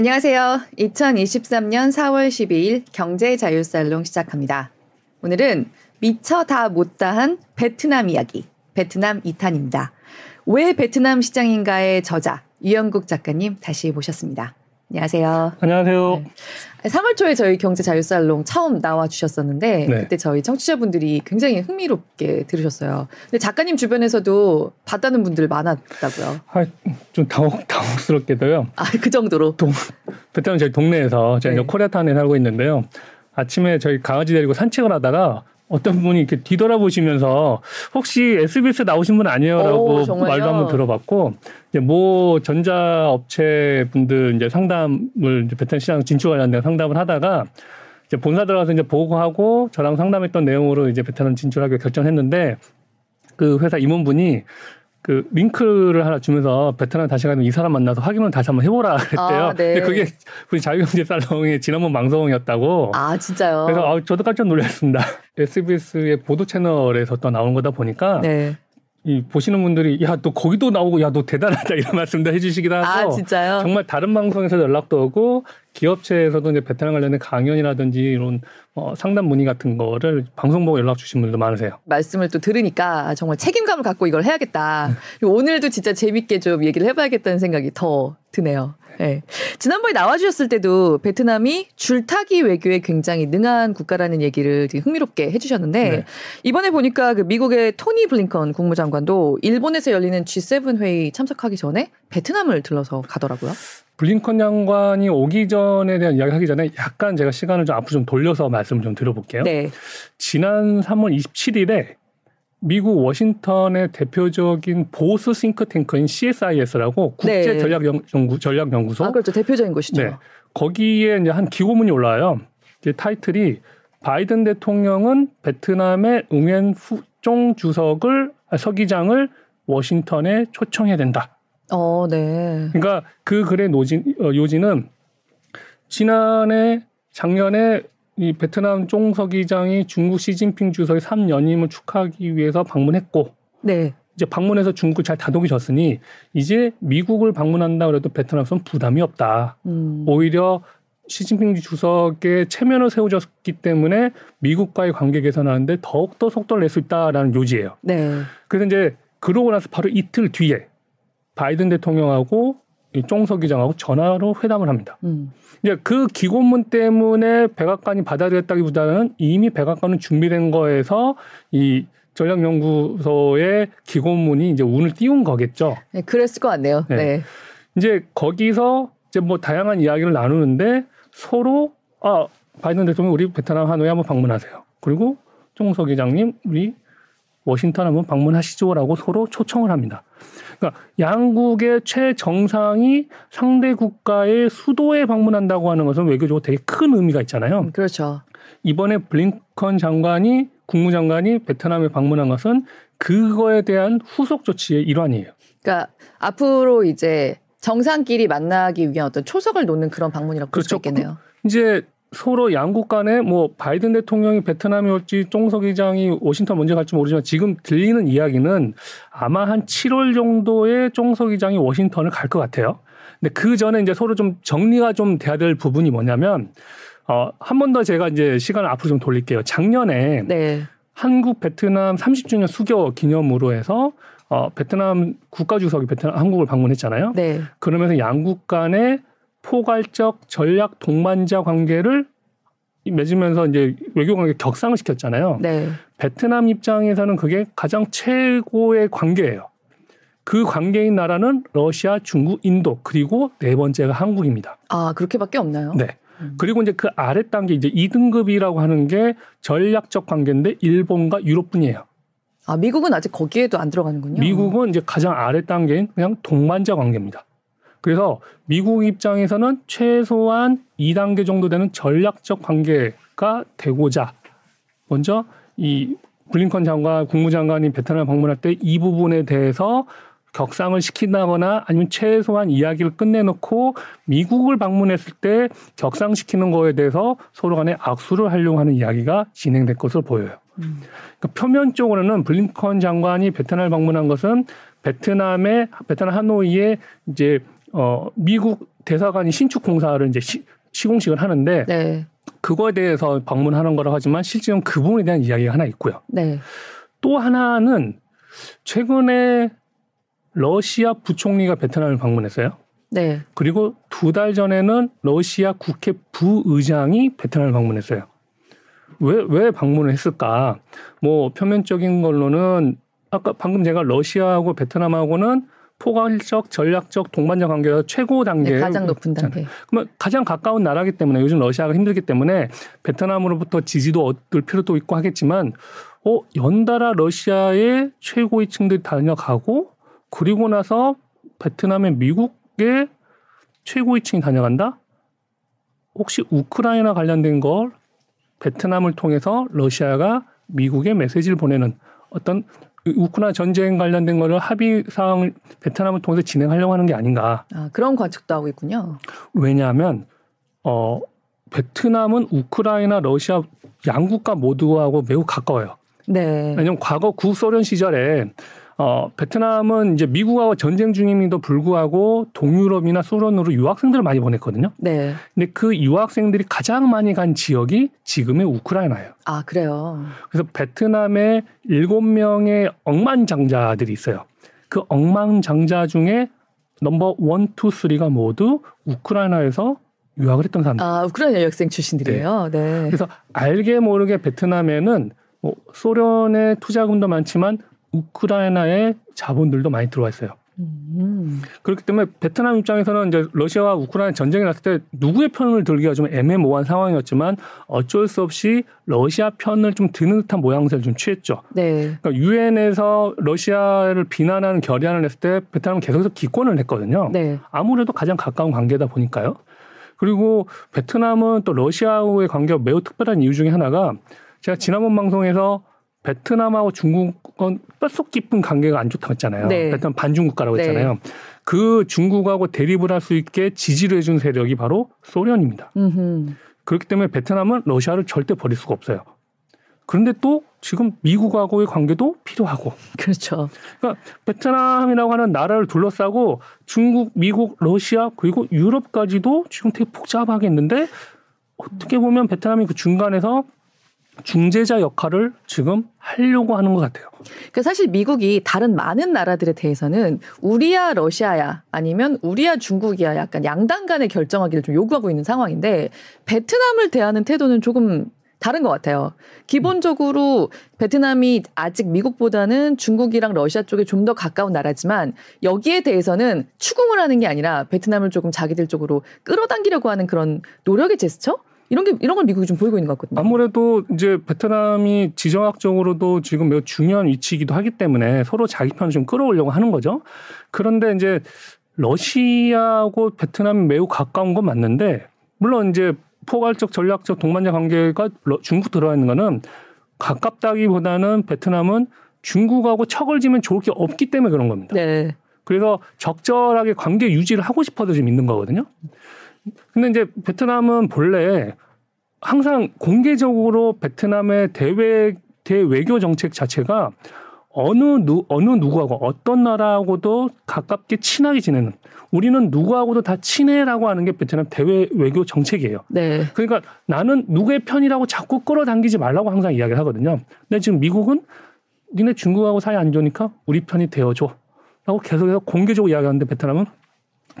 안녕하세요. 2023년 4월 12일 경제자율살롱 시작합니다. 오늘은 미처 다 못다한 베트남 이야기, 베트남 2탄입니다. 왜 베트남 시장인가의 저자 유영국 작가님 다시 모셨습니다. 안녕하세요. 안녕하세요. 네. 3월 초에 저희 경제자율살롱 처음 나와 주셨었는데 네. 그때 저희 청취자분들이 굉장히 흥미롭게 들으셨어요. 근데 작가님 주변에서도 봤다는 분들 많았다고요. 아, 좀 당혹, 당혹스럽게도요. 아 그 정도로. 동, 베트남 저희 동네에서 제가 네. 코리아타운에 살고 있는데요. 아침에 저희 강아지 데리고 산책을 하다가 어떤 분이 이렇게 뒤돌아보시면서 혹시 SBS 나오신 분 아니에요라고 오? 말도 한번 들어봤고 이제 모 전자업체 분들 이제 상담을 이제 베트남 시장 진출 관련된 상담을 하다가 이제 본사 들어가서 이제 보고하고 저랑 상담했던 내용으로 이제 베트남 진출하기로 결정했는데 그 회사 임원분이 그 링크를 하나 주면서 베트남 다시 가면 이 사람 만나서 확인을 다시 한번 해보라 그랬대요. 아, 네. 근데 그게 우리 자유경제 살롱의 지난번 방송이었다고. 아 진짜요. 그래서 아, 저도 깜짝 놀랐습니다. SBS의 보도 채널에서 또 나오는 거다 보니까 네. 이 보시는 분들이 야 너 거기도 나오고 야 너 대단하다 이런 말씀도 해주시기도 하고 아 진짜요. 정말 다른 방송에서 연락도 오고 기업체에서도 이제 베트남 관련된 강연이라든지 이런 어, 상담 문의 같은 거를 방송 보고 연락 주신 분들도 많으세요. 말씀을 또 들으니까 정말 책임감을 갖고 이걸 해야겠다. 오늘도 진짜 재밌게 좀 얘기를 해봐야겠다는 생각이 더 드네요. 네. 지난번에 나와주셨을 때도 베트남이 줄타기 외교에 굉장히 능한 국가라는 얘기를 되게 흥미롭게 해주셨는데 네. 이번에 보니까 그 미국의 토니 블링컨 국무장관도 일본에서 열리는 G7 회의 참석하기 전에 베트남을 들러서 가더라고요. 블링컨 장관이 오기 전에 대한 이야기 하기 전에 약간 제가 시간을 좀 앞으로 좀 돌려서 말씀을 좀 드려볼게요. 네. 지난 3월 27일에 미국 워싱턴의 대표적인 보수 싱크탱크인 CSIS라고 국제 네. 전략 연구 전략 연구소 아 그렇죠. 대표적인 곳이죠. 네. 거기에 이제 한 기고문이 올라와요. 이제 타이틀이 바이든 대통령은 베트남의 응엔 후종 주석을 아, 서기장을 워싱턴에 초청해야 된다. 어, 네. 그러니까 그 글의 노진 어, 요지는 지난해 작년에 이 베트남 쫑서기장이 중국 시진핑 주석의 3연임을 축하하기 위해서 방문했고 네. 이제 방문해서 중국 잘 다독이 졌으니 이제 미국을 방문한다 그래도 베트남에서는 부담이 없다. 음. 오히려 시진핑 주석의 체면을 세워줬기 때문에 미국과의 관계 개선하는데 더욱더 속도를 낼 수 있다라는 요지예요. 네. 그래서 이제 그러고 나서 바로 이틀 뒤에 바이든 대통령하고 이 쫑서기장하고 전화로 회담을 합니다. 음. 이제 그 기고문 때문에 백악관이 받아들였다기보다는 이미 백악관은 준비된 거에서 이 전략연구소의 기고문이 이제 운을 띄운 거겠죠. 네, 그랬을 것 같네요. 네. 네. 이제 거기서 이제 뭐 다양한 이야기를 나누는데 서로 아 바이든 대통령 우리 베트남 하노이 한번 방문하세요. 그리고 쫑서 기장님 우리 워싱턴 한번 방문하시죠라고 서로 초청을 합니다. 그러니까 양국의 최정상이 상대 국가의 수도에 방문한다고 하는 것은 외교적으로 되게 큰 의미가 있잖아요. 음, 그렇죠. 이번에 블링컨 장관이 국무장관이 베트남에 방문한 것은 그거에 대한 후속 조치의 일환이에요. 그러니까 앞으로 이제 정상끼리 만나기 위한 어떤 초석을 놓는 그런 방문이라고 볼수 그렇죠. 있겠네요. 이제 서로 양국 간에 뭐 바이든 대통령이 베트남에 올지 쫑서 기장이 워싱턴 먼저 갈지 모르지만 지금 들리는 이야기는 아마 한 7월 정도에 쫑서 기장이 워싱턴을 갈 것 같아요. 근데 그 전에 이제 서로 좀 정리가 좀 돼야 될 부분이 뭐냐면 어, 한 번 더 제가 이제 시간을 앞으로 좀 돌릴게요. 작년에 네. 한국 베트남 30주년 수교 기념으로 해서 어, 베트남 국가주석이 베트남 한국을 방문했잖아요. 네. 그러면서 양국 간의 포괄적 전략 동반자 관계를 맺으면서 이제 외교 관계 격상을 시켰잖아요. 네. 베트남 입장에서는 그게 가장 최고의 관계예요. 그 관계인 나라는 러시아, 중국, 인도 그리고 네 번째가 한국입니다. 아, 그렇게밖에 없나요? 네. 그리고 이제 그 아래 단계 이제 2등급이라고 하는 게 전략적 관계인데 일본과 유럽뿐이에요. 아, 미국은 아직 거기에도 안 들어가는군요. 미국은 이제 가장 아래 단계인 그냥 동반자 관계입니다. 그래서 미국 입장에서는 최소한 2단계 정도 되는 전략적 관계가 되고자 먼저 이 블링컨 장관, 국무장관이 베트남 방문할 때 이 부분에 대해서 격상을 시킨다거나 아니면 최소한 이야기를 끝내놓고 미국을 방문했을 때 격상시키는 거에 대해서 서로 간에 악수를 하려고 하는 이야기가 진행될 것으로 보여요. 음. 그러니까 표면적으로는 블링컨 장관이 베트남을 방문한 것은 베트남의 베트남 하노이에 이제 어 미국 대사관이 신축 공사를 이제 시, 시공식을 하는데 네. 그거에 대해서 방문하는 거라고 하지만 실제로는 그 부분에 대한 이야기가 하나 있고요. 네. 또 하나는 최근에 러시아 부총리가 베트남을 방문했어요. 네. 그리고 두 달 전에는 러시아 국회 부의장이 베트남을 방문했어요. 왜, 왜 방문을 했을까? 뭐, 표면적인 걸로는 아까 방금 제가 러시아하고 베트남하고는 포괄적, 전략적, 동반자 관계가 최고 단계. 네, 가장 높은 단계. 그러면 가장 가까운 나라기 때문에 요즘 러시아가 힘들기 때문에 베트남으로부터 지지도 얻을 필요도 있고 하겠지만 어, 연달아 러시아의 최고위층들이 다녀가고 그리고 나서 베트남의 미국의 최고위층이 다녀간다? 혹시 우크라이나 관련된 걸 베트남을 통해서 러시아가 미국에 메시지를 보내는 어떤 우크라이나 전쟁 관련된 거를 합의 사항을 베트남을 통해서 진행하려고 하는 게 아닌가. 아, 그런 관측도 하고 있군요. 왜냐하면 어 베트남은 우크라이나, 러시아 양국가 모두하고 매우 가까워요. 네. 왜냐하면 과거 구소련 시절에 어, 베트남은 이제 미국하고 전쟁 중임에도 불구하고 동유럽이나 소련으로 유학생들을 많이 보냈거든요. 네. 근데 그 유학생들이 가장 많이 간 지역이 지금의 우크라이나예요. 아, 그래요. 그래서 베트남에 일곱 명의 억만장자들이 있어요. 그 억만장자 중에 number one, two, three가 모두 우크라이나에서 유학을 했던 사람들. 아, 우크라이나 유학생 출신들이에요. 네. 그래서 알게 모르게 베트남에는 뭐 소련의 투자금도 많지만 우크라이나의 자본들도 많이 들어와 있어요. 음. 그렇기 때문에 베트남 입장에서는 이제 러시아와 우크라이나 전쟁이 났을 때 누구의 편을 들기가 좀 애매모호한 상황이었지만 어쩔 수 없이 러시아 편을 좀 드는 듯한 모양새를 좀 취했죠. 네. 그러니까 유엔에서 러시아를 비난하는 결의안을 냈을 때 베트남은 계속해서 기권을 했거든요. 네. 아무래도 가장 가까운 관계다 보니까요. 그리고 베트남은 또 러시아와의 관계가 매우 특별한 이유 중에 하나가 제가 지난번 방송에서 베트남하고 중국은 뼛속 깊은 관계가 안 좋다고 했잖아요. 네. 베트남 반중국가라고 네. 했잖아요. 그 중국하고 대립을 할 수 있게 지지를 해준 세력이 바로 소련입니다. 음흠. 그렇기 때문에 베트남은 러시아를 절대 버릴 수가 없어요. 그런데 또 지금 미국하고의 관계도 필요하고 그렇죠. 그러니까 베트남이라고 하는 나라를 둘러싸고 중국, 미국, 러시아 그리고 유럽까지도 지금 되게 복잡하게 했는데 어떻게 보면 베트남이 그 중간에서 중재자 역할을 지금 하려고 하는 것 같아요. 그 사실 미국이 다른 많은 나라들에 대해서는 우리야 러시아야 아니면 우리야 중국이야 약간 양당 간에 결정하기를 좀 요구하고 있는 상황인데 베트남을 대하는 태도는 조금 다른 것 같아요. 기본적으로 베트남이 아직 미국보다는 중국이랑 러시아 쪽에 좀 더 가까운 나라지만 여기에 대해서는 추궁을 하는 게 아니라 베트남을 조금 자기들 쪽으로 끌어당기려고 하는 그런 노력의 제스처? 이런 게 이런 걸 미국이 좀 보이고 있는 것 같거든요. 아무래도 이제 베트남이 지정학적으로도 지금 매우 중요한 위치이기도 하기 때문에 서로 자기 편을 좀 끌어오려고 하는 거죠. 그런데 이제 러시아하고 베트남이 매우 가까운 건 맞는데 물론 이제 포괄적 전략적 동반자 관계가 러- 중국 들어가 있는 거는 가깝다기보다는 베트남은 중국하고 척을 지면 좋을 게 없기 때문에 그런 겁니다. 네. 그래서 적절하게 관계 유지를 하고 싶어서 지금 있는 거거든요. 근데 이제 베트남은 본래 항상 공개적으로 베트남의 대외 대외교 정책 자체가 어느 누 어느 누구하고 어떤 나라하고도 가깝게 친하게 지내는 우리는 누구하고도 다 친해라고 하는 게 베트남 대외 외교 정책이에요. 네. 그러니까 나는 누구의 편이라고 자꾸 끌어당기지 말라고 항상 이야기를 하거든요. 근데 지금 미국은 니네 중국하고 사이 안 좋으니까 우리 편이 되어줘. 라고 계속해서 공개적으로 이야기하는데 베트남은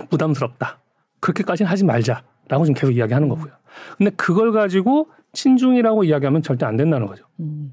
부담스럽다. 그렇게까지는 하지 말자. 라고 지금 계속 이야기하는 거고요. 근데 그걸 가지고 친중이라고 이야기하면 절대 안 된다는 거죠. 음.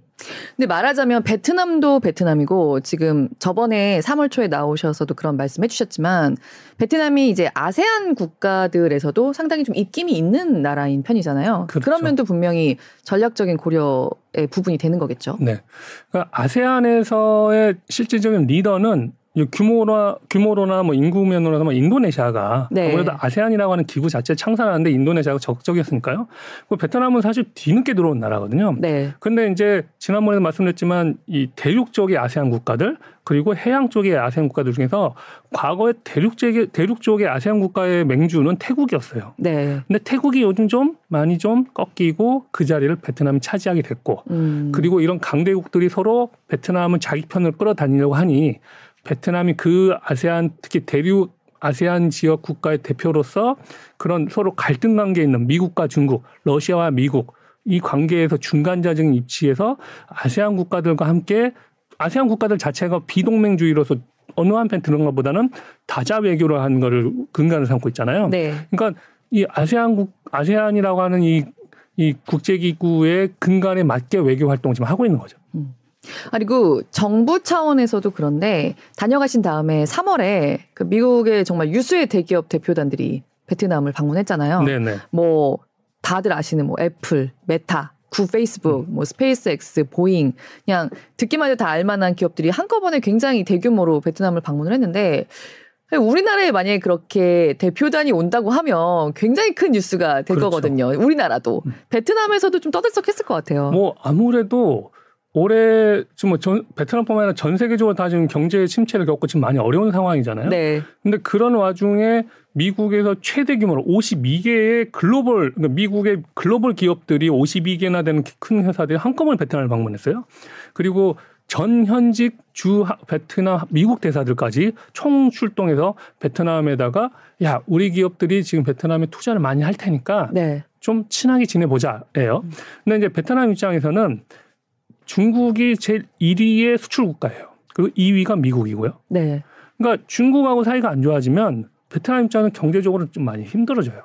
근데 말하자면 베트남도 베트남이고 지금 저번에 3월 초에 나오셔서도 그런 말씀 해주셨지만 베트남이 이제 아세안 국가들에서도 상당히 좀 입김이 있는 나라인 편이잖아요. 그렇죠. 그런 면도 분명히 전략적인 고려의 부분이 되는 거겠죠. 네. 그러니까 아세안에서의 실질적인 리더는 이 규모나 규모로나 뭐 인구 면으로나 뭐 인도네시아가 네. 아무래도 아세안이라고 하는 기구 자체 창설하는데 인도네시아가 적극적이었으니까요. 그 베트남은 사실 뒤늦게 들어온 나라거든요. 네. 근데 이제 지난번에도 말씀드렸지만 이 대륙 쪽의 아세안 국가들 그리고 해양 쪽의 아세안 국가들 중에서 과거에 대륙 쪽의 대륙 쪽의 아세안 국가의 맹주는 태국이었어요. 네. 근데 태국이 요즘 좀 많이 좀 꺾이고 그 자리를 베트남이 차지하게 됐고 음. 그리고 이런 강대국들이 서로 베트남은 자기 편을 끌어다니려고 하니 베트남이 그 아세안 특히 대륙 아세안 지역 국가의 대표로서 그런 서로 갈등 관계에 있는 미국과 중국, 러시아와 미국 이 관계에서 중간자적인 입지에서 아세안 국가들과 함께 아세안 국가들 자체가 비동맹주의로서 어느 한편 드는 것보다는 다자 외교를 하는 거를 근간을 삼고 있잖아요. 네. 그러니까 이 아세안 국 아세안이라고 하는 이, 이 국제기구의 근간에 맞게 외교 활동을 지금 하고 있는 거죠. 그리고 정부 차원에서도 그런데 다녀가신 다음에 3월에 그 미국의 정말 유수의 대기업 대표단들이 베트남을 방문했잖아요. 네네. 뭐 다들 아시는 뭐 애플, 메타, 구 페이스북, 뭐 스페이스X, 보잉 그냥 듣기만 해도 다 알만한 기업들이 한꺼번에 굉장히 대규모로 베트남을 방문을 했는데 우리나라에 만약에 그렇게 대표단이 온다고 하면 굉장히 큰 뉴스가 될 그렇죠. 거거든요. 우리나라도 베트남에서도 좀 떠들썩했을 것 같아요. 뭐 아무래도 올해 지금 뭐 전, 베트남뿐만 아니라 전 세계적으로 다 지금 경제 침체를 겪고 지금 많이 어려운 상황이잖아요. 네, 근데 그런 와중에 미국에서 최대 규모로 52개의 글로벌 그러니까 미국의 글로벌 기업들이 52개나 되는 큰 회사들이 한꺼번에 베트남을 방문했어요. 그리고 전 현직 주 하- 베트남 미국 대사들까지 총 출동해서 베트남에다가 야 우리 기업들이 지금 베트남에 투자를 많이 할 테니까 네, 좀 친하게 지내보자예요. 근데 이제 베트남 입장에서는 중국이 제일 1위의 수출 국가예요. 그리고 2위가 미국이고요. 네. 그러니까 중국하고 사이가 안 좋아지면 베트남 입장은 경제적으로 좀 많이 힘들어져요.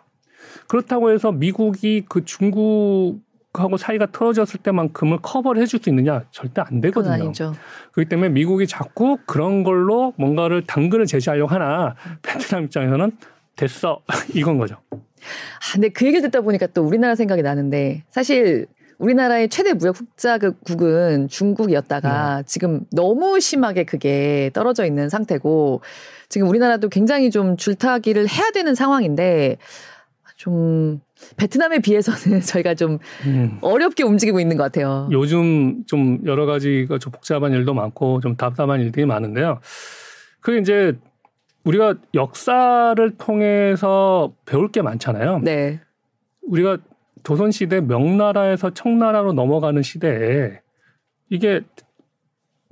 그렇다고 해서 미국이 그 중국하고 사이가 틀어졌을 때만큼을 커버를 해줄 수 있느냐 절대 안 되거든요. 아니죠. 그렇기 때문에 미국이 자꾸 그런 걸로 뭔가를 당근을 제시하려고 하나 베트남 입장에서는 됐어 이건 거죠. 아, 근데 그 얘기를 듣다 보니까 또 우리나라 생각이 나는데 사실 우리나라의 최대 무역 흑자국은 중국이었다가 지금 너무 심하게 그게 떨어져 있는 상태고 지금 우리나라도 굉장히 좀 줄타기를 해야 되는 상황인데 좀 베트남에 비해서는 저희가 좀 음. 어렵게 움직이고 있는 것 같아요. 요즘 좀 여러 가지가 좀 복잡한 일도 많고 좀 답답한 일들이 많은데요. 그게 이제 우리가 역사를 통해서 배울 게 많잖아요. 네, 우리가 조선시대 명나라에서 청나라로 넘어가는 시대에 이게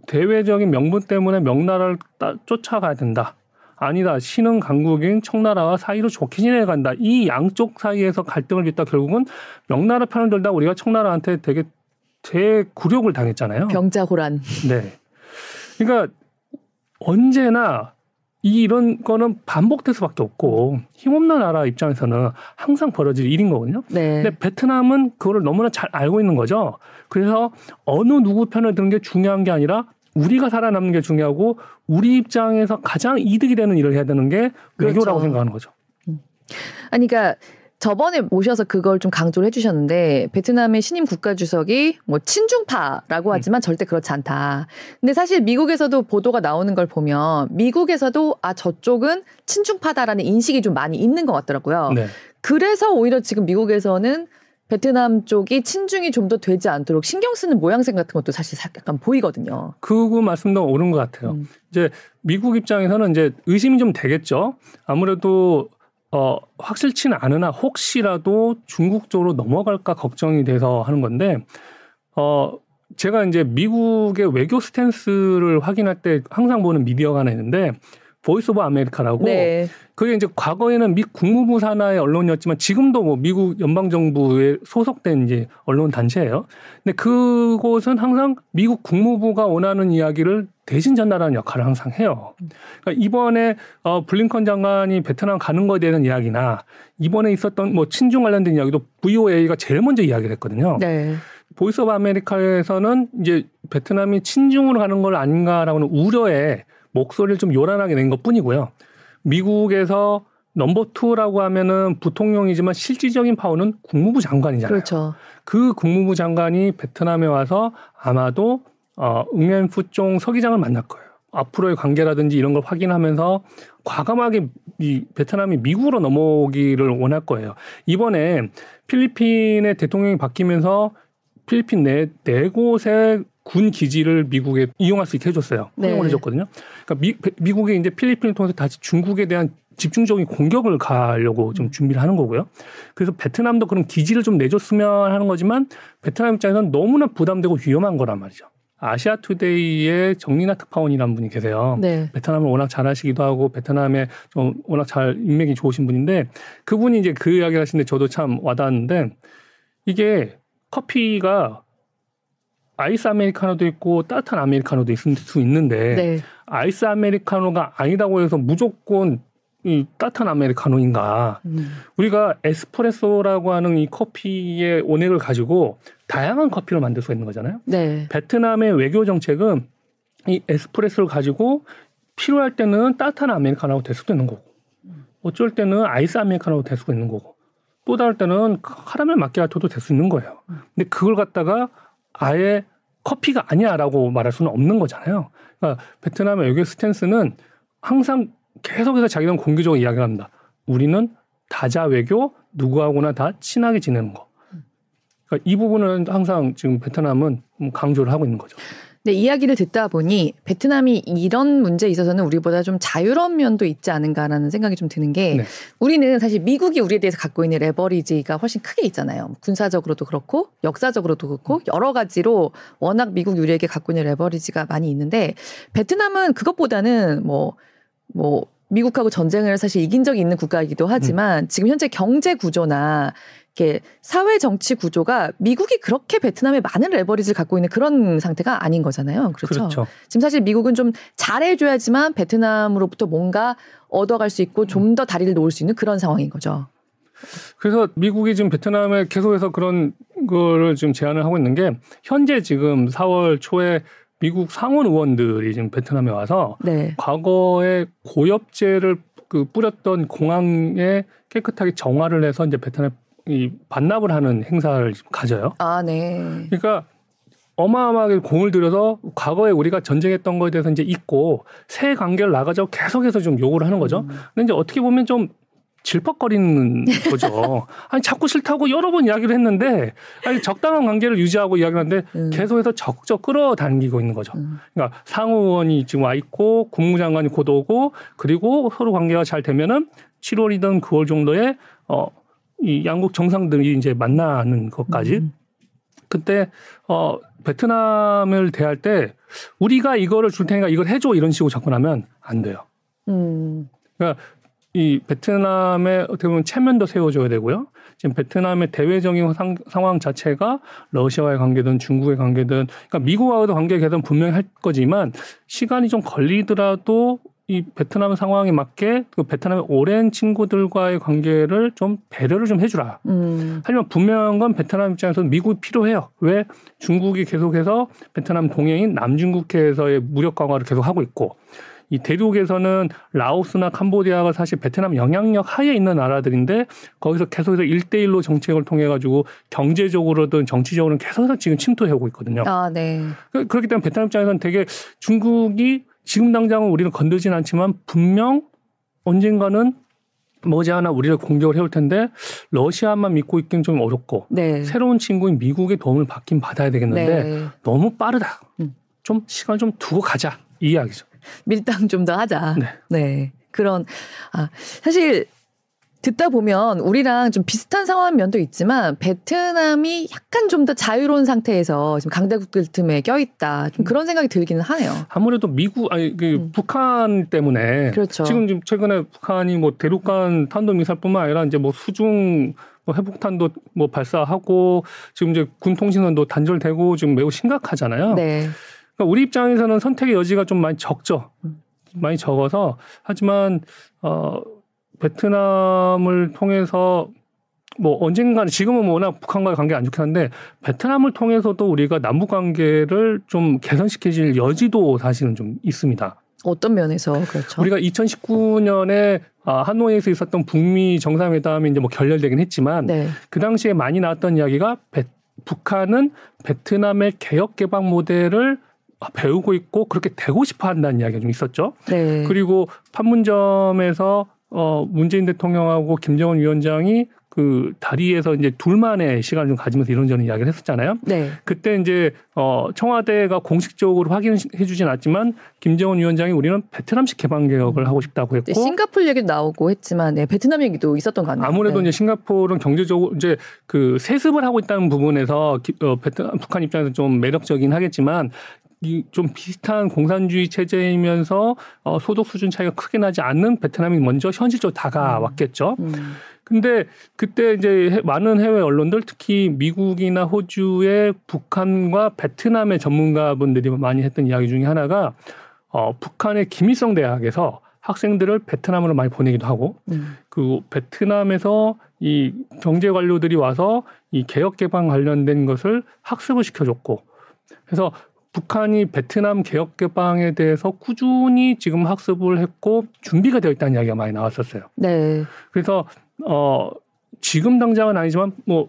대외적인 명분 때문에 명나라를 따- 쫓아가야 된다. 아니다. 신흥 강국인 청나라와 사이로 좋게 지내간다. 이 양쪽 사이에서 갈등을 빚다 결국은 명나라 편을 들다 우리가 청나라한테 되게 대굴욕을 당했잖아요. 병자호란. 네. 그러니까 언제나 이 이런 거는 반복될 수밖에 없고 힘없는 나라 입장에서는 항상 벌어질 일인 거거든요. 네, 근데 베트남은 그거를 너무나 잘 알고 있는 거죠. 그래서 어느 누구 편을 드는 게 중요한 게 아니라 우리가 살아남는 게 중요하고 우리 입장에서 가장 이득이 되는 일을 해야 되는 게 외교라고 그렇죠. 생각하는 거죠. 아니, 그러니까 저번에 모셔서 그걸 좀 강조를 해주셨는데 베트남의 신임 국가 주석이 뭐 친중파라고 하지만 절대 그렇지 않다. 근데 사실 미국에서도 보도가 나오는 걸 보면 미국에서도 아 저쪽은 친중파다라는 인식이 좀 많이 있는 것 같더라고요. 네. 그래서 오히려 지금 미국에서는 베트남 쪽이 친중이 좀 더 되지 않도록 신경 쓰는 모양새 같은 것도 사실 사- 약간 보이거든요. 그 말씀도 옳은 것 같아요. 음. 이제 미국 입장에서는 이제 의심이 좀 되겠죠. 아무래도 어 확실치는 않으나 혹시라도 중국 쪽으로 넘어갈까 걱정이 돼서 하는 건데 어 제가 이제 미국의 외교 스탠스를 확인할 때 항상 보는 미디어가 하나 있는데 Voice of America라고 네, 그게 이제 과거에는 미 국무부 산하의 언론이었지만 지금도 뭐 미국 연방 정부에 소속된 이제 언론 단체예요. 근데 그곳은 항상 미국 국무부가 원하는 이야기를 대신 전달하는 역할을 항상 해요. 그러니까 이번에 어 블링컨 장관이 베트남 가는 거에 대한 이야기나 이번에 있었던 뭐 친중 관련된 이야기도 VOA가 제일 먼저 이야기를 했거든요. 네, Voice of America에서는 이제 베트남이 친중으로 가는 걸 아닌가라고는 우려에 목소리를 좀 요란하게 낸 것 뿐이고요. 미국에서 넘버 투라고 하면은 부통령이지만 실질적인 파워는 국무부 장관이잖아요. 그렇죠. 그 국무부 장관이 베트남에 와서 아마도 어, 응앤푸종 서기장을 만날 거예요. 앞으로의 관계라든지 이런 걸 확인하면서 과감하게 이 베트남이 미국으로 넘어오기를 원할 거예요. 이번에 필리핀의 대통령이 바뀌면서 필리핀 네, 네 곳의 군 기지를 미국에 이용할 수 있게 해줬어요. 네. 허용을 해줬거든요. 그러니까 미, 미국이 이제 필리핀을 통해서 다시 중국에 대한 집중적인 공격을 가하려고 좀 준비를 하는 거고요. 그래서 베트남도 그런 기지를 좀 내줬으면 하는 거지만 베트남 입장에서는 너무나 부담되고 위험한 거란 말이죠. 아시아 투데이의 정리나 특파원이라는 분이 계세요. 네. 베트남을 워낙 잘하시기도 하고 베트남에 좀 워낙 잘 인맥이 좋으신 분인데 그분이 이제 그 이야기를 하시는데 저도 참 와닿았는데 이게 커피가 아이스 아메리카노도 있고 따뜻한 아메리카노도 있을 수 있는데 네. 아이스 아메리카노가 아니다고 해서 무조건 이 따뜻한 아메리카노인가 음. 우리가 에스프레소라고 하는 이 커피의 원액을 가지고 다양한 커피를 만들 수가 있는 거잖아요. 네. 베트남의 외교 정책은 이 에스프레소를 가지고 필요할 때는 따뜻한 아메리카노가 될 수도 있는 거고 어쩔 때는 아이스 아메리카노가 될 수도 있는 거고 또 다를 때는 카라멜 마키아토도 될 수 있는 거예요. 근데 그걸 갖다가 아예 커피가 아니야라고 말할 수는 없는 거잖아요. 그러니까 베트남의 외교 스탠스는 항상 계속해서 자기는 공개적으로 이야기를 합니다. 우리는 다자 외교 누구하고나 다 친하게 지내는 거. 그러니까 이 부분은 항상 지금 베트남은 강조를 하고 있는 거죠. 네, 이야기를 듣다 보니 베트남이 이런 문제에 있어서는 우리보다 좀 자유로운 면도 있지 않은가라는 생각이 좀 드는 게 네. 우리는 사실 미국이 우리에 대해서 갖고 있는 레버리지가 훨씬 크게 있잖아요. 군사적으로도 그렇고 역사적으로도 그렇고 여러 가지로 워낙 미국 우리에게 갖고 있는 레버리지가 많이 있는데 베트남은 그것보다는 뭐뭐 미국하고 전쟁을 사실 이긴 적이 있는 국가이기도 하지만 지금 현재 경제 구조나 이렇게 사회 정치 구조가 미국이 그렇게 베트남에 많은 레버리지를 갖고 있는 그런 상태가 아닌 거잖아요. 그렇죠. 그렇죠. 지금 사실 미국은 좀 잘해줘야지만 베트남으로부터 뭔가 얻어갈 수 있고 좀 더 다리를 놓을 수 있는 그런 상황인 거죠. 그래서 미국이 지금 베트남에 계속해서 그런 거를 지금 제안을 하고 있는 게 현재 지금 4월 초에 미국 상원 의원들이 지금 베트남에 와서 네. 과거에 고엽제를 그 뿌렸던 공항에 깨끗하게 정화를 해서 이제 베트남 이 반납을 하는 행사를 가져요. 아, 네. 그러니까 어마어마하게 공을 들여서 과거에 우리가 전쟁했던 거에 대해서 이제 잊고 새 관계를 나가자고 계속해서 좀 요구를 하는 거죠. 근데 이제 어떻게 보면 좀 질퍽거리는 거죠. 아니 자꾸 싫다고 여러 번 이야기를 했는데 아니 적당한 관계를 유지하고 이야기를 하는데 음. 계속해서 적극 끌어당기고 있는 거죠. 음. 그러니까 상무의원이 지금 와 있고 국무장관이 곧 오고 그리고 서로 관계가 잘 되면은 7월이든 9월 정도에 어 이 양국 정상들이 이제 만나는 것까지 음. 그때 어 베트남을 대할 때 우리가 이거를 줄 테니까 이걸 해줘 이런 식으로 접근하면 안 돼요. 음. 그러니까 이 베트남의 어떻게 보면 체면도 세워줘야 되고요. 지금 베트남의 대외적인 상, 상황 자체가 러시아와의 관계든 중국의 관계든 그러니까 미국과도 관계 개선 분명히 할 거지만 시간이 좀 걸리더라도 이 베트남 상황에 맞게 그 베트남의 오랜 친구들과의 관계를 좀 배려를 좀 해주라. 음. 하지만 분명한 건 베트남 입장에서는 미국이 필요해요. 왜? 중국이 계속해서 베트남 동해인 남중국해에서의 무력 강화를 계속 하고 있고 이 대륙에서는 라오스나 캄보디아가 사실 베트남 영향력 하에 있는 나라들인데 거기서 계속해서 일대일로 정책을 통해 가지고 경제적으로든 정치적으로는 계속해서 지금 침투해 오고 있거든요. 아, 네. 그- 그렇기 때문에 베트남 입장에서는 되게 중국이 지금 당장은 우리를 건들진 않지만 분명 언젠가는 머지않아 우리를 공격을 해올 텐데 러시아만 믿고 있기는 좀 어렵고 네. 새로운 친구인 미국의 도움을 받긴 받아야 되겠는데 네. 너무 빠르다. 음. 좀 시간 좀 두고 가자 이 이야기죠. 밀당 좀 더 하자. 네. 네. 그런 아 사실 듣다 보면 우리랑 좀 비슷한 상황 면도 있지만 베트남이 약간 좀 더 자유로운 상태에서 지금 강대국들 틈에 껴있다. 좀 그런 생각이 들기는 하네요. 아무래도 미국 아니 그 음. 북한 때문에 그렇죠. 지금 지금 최근에 북한이 뭐 대륙간 탄도 미사일뿐만 아니라 이제 뭐 수중 뭐 회복탄도 뭐 발사하고 지금 이제 군 통신원도 단절되고 지금 매우 심각하잖아요. 네. 그러니까 우리 입장에서는 선택의 여지가 좀 많이 적죠. 음. 많이 적어서 하지만 어 베트남을 통해서 뭐 언젠가는 지금은 뭐 워낙 북한과의 관계 안 좋긴 한데 베트남을 통해서도 우리가 남북 관계를 좀 개선시켜질 여지도 사실은 좀 있습니다. 어떤 면에서 그렇죠. 우리가 2019년에 아, 하노이에서 있었던 북미 정상회담이 이제 뭐 결렬되긴 했지만 네. 그 당시에 많이 나왔던 이야기가 베- 북한은 베트남의 개혁 개방 모델을 배우고 있고 그렇게 되고 싶어 한다는 이야기가 좀 있었죠. 네. 그리고 판문점에서 어 문재인 대통령하고 김정은 위원장이 그 다리에서 이제 둘만의 시간을 좀 가지면서 이런저런 이야기를 했었잖아요. 네. 그때 이제 어 청와대가 공식적으로 확인해 주진 않았지만 김정은 위원장이 우리는 베트남식 개방 개혁을 하고 싶다고 했고 네, 싱가폴 얘기도 나오고 했지만 네, 베트남 얘기도 있었던 것 같네요. 아무래도 네. 이제 싱가포르는 경제적으로 이제 그 세습을 하고 있다는 부분에서 기- 어, 베트남 북한 입장에서 좀 매력적이긴 하겠지만 이 좀 비슷한 공산주의 체제이면서 어, 소득 수준 차이가 크게 나지 않는 베트남이 먼저 현실적으로 다가왔겠죠. 음. 근데 그때 이제 해- 많은 해외 언론들 특히 미국이나 호주의 북한과 베트남의 전문가분들이 많이 했던 이야기 중에 하나가 어, 북한의 김일성 대학에서 학생들을 베트남으로 많이 보내기도 하고 음. 그 베트남에서 이 경제 관료들이 와서 이 개혁 개방 관련된 것을 학습을 시켜줬고 그래서 북한이 베트남 개혁 개방에 대해서 꾸준히 지금 학습을 했고 준비가 되어 있다는 이야기가 많이 나왔었어요. 네. 그래서 어 지금 당장은 아니지만 뭐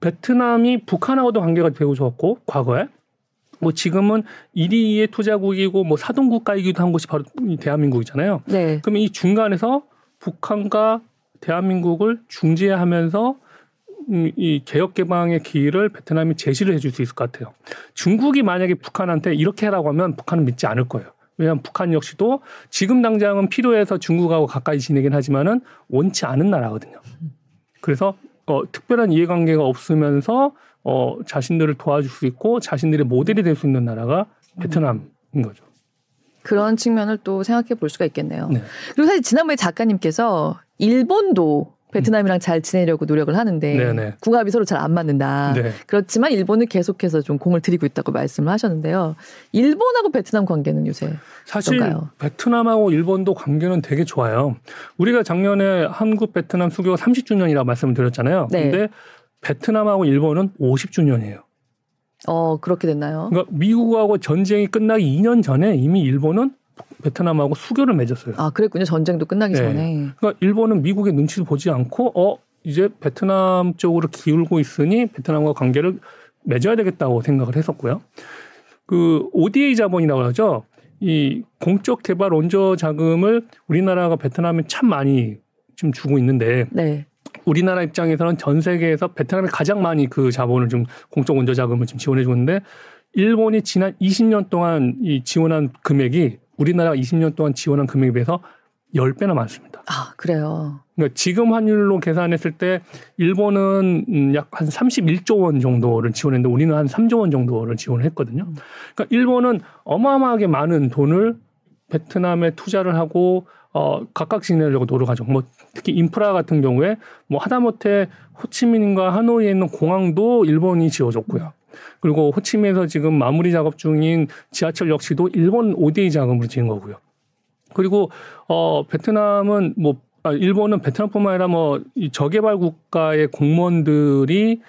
베트남이 북한하고도 관계가 되고 좋았고 과거에 뭐 지금은 1위의 투자국이고 뭐 사동 국가이기도 한 곳이 바로 이 대한민국이잖아요. 네. 그럼 이 중간에서 북한과 대한민국을 중재하면서 음, 이 개혁 개방의 기회를 베트남이 제시를 해줄 수 있을 것 같아요. 중국이 만약에 북한한테 이렇게 하라고 하면 북한은 믿지 않을 거예요. 왜냐하면 북한 역시도 지금 당장은 필요해서 중국하고 가까이 지내긴 하지만은 원치 않은 나라거든요. 그래서 어, 특별한 이해관계가 없으면서 어, 자신들을 도와줄 수 있고 자신들의 모델이 될 수 있는 나라가 베트남인 거죠. 그런 측면을 또 생각해 볼 수가 있겠네요. 네. 그리고 사실 지난번에 작가님께서 일본도 베트남이랑 잘 지내려고 노력을 하는데 네네. 궁합이 서로 잘 안 맞는다. 네. 그렇지만 일본은 계속해서 좀 공을 들이고 있다고 말씀을 하셨는데요. 일본하고 베트남 관계는 요새 사실 어떤가요? 베트남하고 일본도 관계는 되게 좋아요. 우리가 작년에 한국 베트남 수교가 30주년이라고 말씀을 드렸잖아요. 네. 근데 베트남하고 일본은 50주년이에요. 어 그렇게 됐나요? 그러니까 미국하고 전쟁이 끝나기 2년 전에 이미 일본은 베트남하고 수교를 맺었어요. 아 그랬군요. 전쟁도 끝나기 네. 전에. 그러니까 일본은 미국의 눈치도 보지 않고 어 이제 베트남 쪽으로 기울고 있으니 베트남과 관계를 맺어야 되겠다고 생각을 했었고요. 그 ODA 자본이라고 하죠. 이 공적 개발 원조 자금을 우리나라가 베트남에 참 많이 좀 주고 있는데 네. 우리나라 입장에서는 전 세계에서 베트남에 가장 많이 그 자본을 좀 공적 원조 자금을 지금 지원해 주는데 일본이 지난 20년 동안 이 지원한 금액이 우리나라가 20년 동안 지원한 금액에 비해서 10배나 많습니다. 아 그래요. 그러니까 지금 환율로 계산했을 때 일본은 음, 약한 31조 원 정도를 지원했는데 우리는 한 3조 원 정도를 지원을 했거든요. 그러니까 일본은 어마어마하게 많은 돈을 베트남에 투자를 하고 어 각각 지내려고 노력하죠. 뭐 특히 인프라 같은 경우에 뭐 하다못해 호치민과 하노이에 있는 공항도 일본이 지어줬고요. 그리고 호치민에서 지금 마무리 작업 중인 지하철 역시도 일본 ODA 자금으로 지은 거고요. 그리고 어 베트남은 뭐 아, 일본은 베트남뿐만 아니라 뭐이 저개발 국가의 공무원들이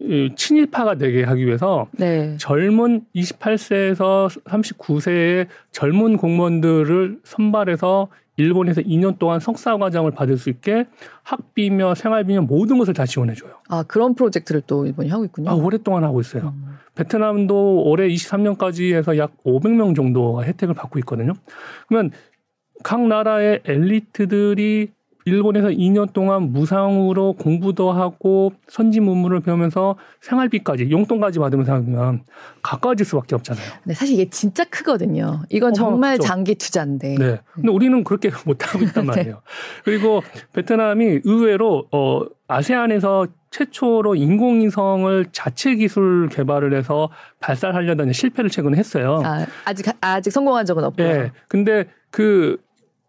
이 친일파가 되게 하기 위해서 네. 젊은 28세에서 39세의 젊은 공무원들을 선발해서 일본에서 2년 동안 석사 과정을 받을 수 있게 학비며 생활비며 모든 것을 다 지원해 줘요. 아 그런 프로젝트를 또 일본이 하고 있군요. 아, 오랫동안 하고 있어요. 음. 베트남도 올해 23년까지 해서 약 500명 정도가 혜택을 받고 있거든요. 그러면 각 나라의 엘리트들이 일본에서 2년 동안 무상으로 공부도 하고 선진 문물을 배우면서 생활비까지 용돈까지 받으면서 하면 가까워질 수밖에 없잖아요. 네, 사실 이게 진짜 크거든요. 이건 정말 그죠. 장기 투자인데. 네. 근데 우리는 그렇게 못 하고 있단 말이에요. 그리고 베트남이 의외로 어 아세안에서 최초로 인공위성을 자체 기술 개발을 해서 발사하려던 실패를 최근에 했어요. 아, 아직 아직 성공한 적은 없고요. 예. 근데 그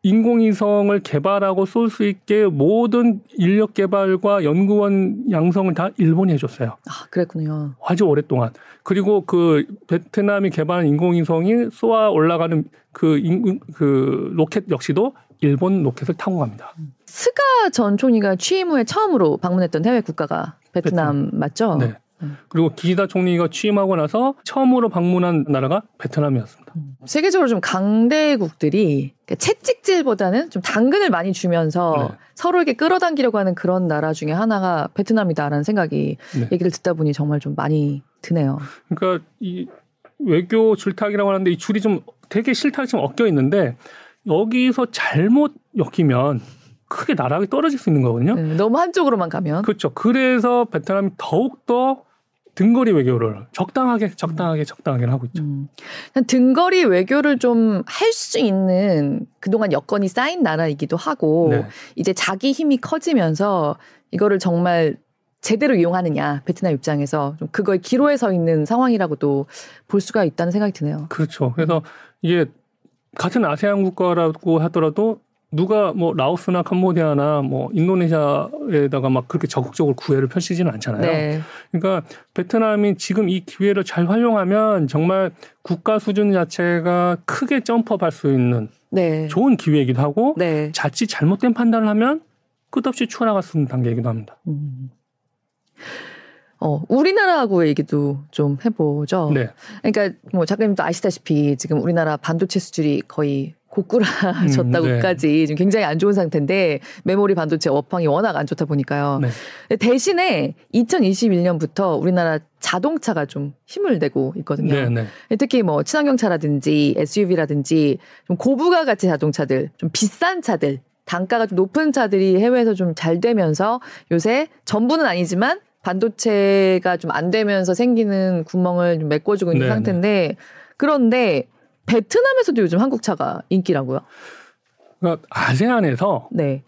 인공위성을 개발하고 쏠 수 있게 모든 인력 개발과 연구원 양성을 다 일본이 해줬어요. 아, 그랬군요. 아주 오랫동안. 그리고 그 베트남이 개발한 인공위성이 쏘아 올라가는 그, 인, 그 로켓 역시도 일본 로켓을 타고 갑니다. 스가 전 총리가 취임 후에 처음으로 방문했던 해외 국가가 베트남 맞죠? 네. 음. 그리고 기시다 총리가 취임하고 나서 처음으로 방문한 나라가 베트남이었습니다. 세계적으로 좀 강대국들이 채찍질보다는 좀 당근을 많이 주면서 네. 서로에게 끌어당기려고 하는 그런 나라 중에 하나가 베트남이다라는 생각이 네. 얘기를 듣다 보니 정말 좀 많이 드네요. 그러니까 이 외교 줄타기라고 하는데 이 줄이 좀 되게 실타기 좀 엉겨 있는데 여기서 잘못 엮이면 크게 나락이 떨어질 수 있는 거거든요. 네, 너무 한쪽으로만 가면 그렇죠. 그래서 베트남이 더욱 더 등거리 외교를 적당하게 적당하게 적당하게 하고 있죠. 음. 등거리 외교를 좀 할 수 있는 그동안 여건이 쌓인 나라이기도 하고 네. 이제 자기 힘이 커지면서 이거를 정말 제대로 이용하느냐 베트남 입장에서 좀 그거에 기로에 서 있는 상황이라고도 볼 수가 있다는 생각이 드네요. 그렇죠. 그래서 이게 같은 아세안 국가라고 하더라도 누가 뭐 라오스나 캄보디아나 뭐 인도네시아에다가 막 그렇게 적극적으로 구애를 펼치지는 않잖아요. 네. 그러니까 베트남이 지금 이 기회를 잘 활용하면 정말 국가 수준 자체가 크게 점프할 수 있는 네. 좋은 기회이기도 하고 네. 자칫 잘못된 판단을 하면 끝없이 추락할 수 있는 단계이기도 합니다. 음. 어, 우리나라하고 얘기도 좀 해보죠. 네. 그러니까 뭐 작가님도 아시다시피 지금 우리나라 반도체 수출이 거의 고꾸라졌다고까지 음, 네. 굉장히 안 좋은 상태인데 메모리 반도체 업황이 워낙 안 좋다 보니까요. 네. 대신에 2021년부터 우리나라 자동차가 좀 힘을 내고 있거든요. 네, 네. 특히 뭐 친환경차라든지 SUV라든지 좀 고부가 가치 자동차들, 좀 비싼 차들, 단가가 좀 높은 차들이 해외에서 좀 잘 되면서 요새 전부는 아니지만 반도체가 좀 안 되면서 생기는 구멍을 좀 메꿔주고 있는 네, 상태인데 그런데 베트남에서도 요즘 한국 차가 인기라고요. 그러니까 아세안에서 네,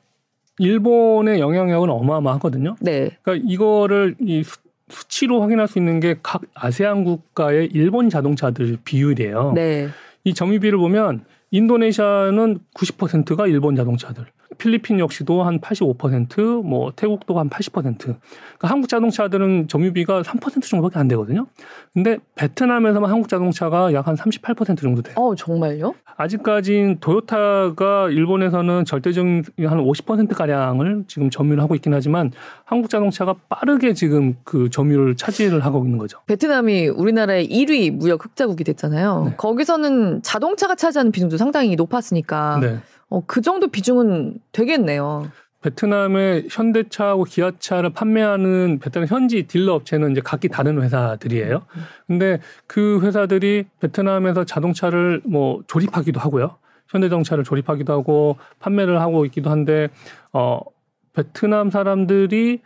일본의 영향력은 어마어마하거든요. 네, 그러니까 이거를 이 수, 수치로 확인할 수 있는 게 각 아세안 국가의 일본 자동차들 비율이에요. 네, 이 점유비를 보면 인도네시아는 90%가 일본 자동차들, 필리핀 역시도 한 85%, 뭐 태국도 한 80%. 그러니까 한국 자동차들은 점유비가 3% 정도밖에 안 되거든요. 근데 베트남에서만 한국 자동차가 약 한 38% 정도 돼요. 어 정말요? 아직까진 토요타가 일본에서는 절대적인 한 50% 가량을 지금 점유를 하고 있긴 하지만 한국 자동차가 빠르게 지금 그 점유를 차지를 하고 있는 거죠. 베트남이 우리나라의 1위 무역 흑자국이 됐잖아요. 네. 거기서는 자동차가 차지하는 비중도 상당히 높았으니까 네. 어, 그 정도 비중은 되겠네요. 베트남의 현대차하고 기아차를 판매하는 베트남 현지 딜러 업체는 이제 각기 다른 회사들이에요. 근데 그 회사들이 베트남에서 자동차를 뭐 조립하기도 하고요. 현대자동차를 조립하기도 하고 판매를 하고 있기도 한데 어 베트남 사람들이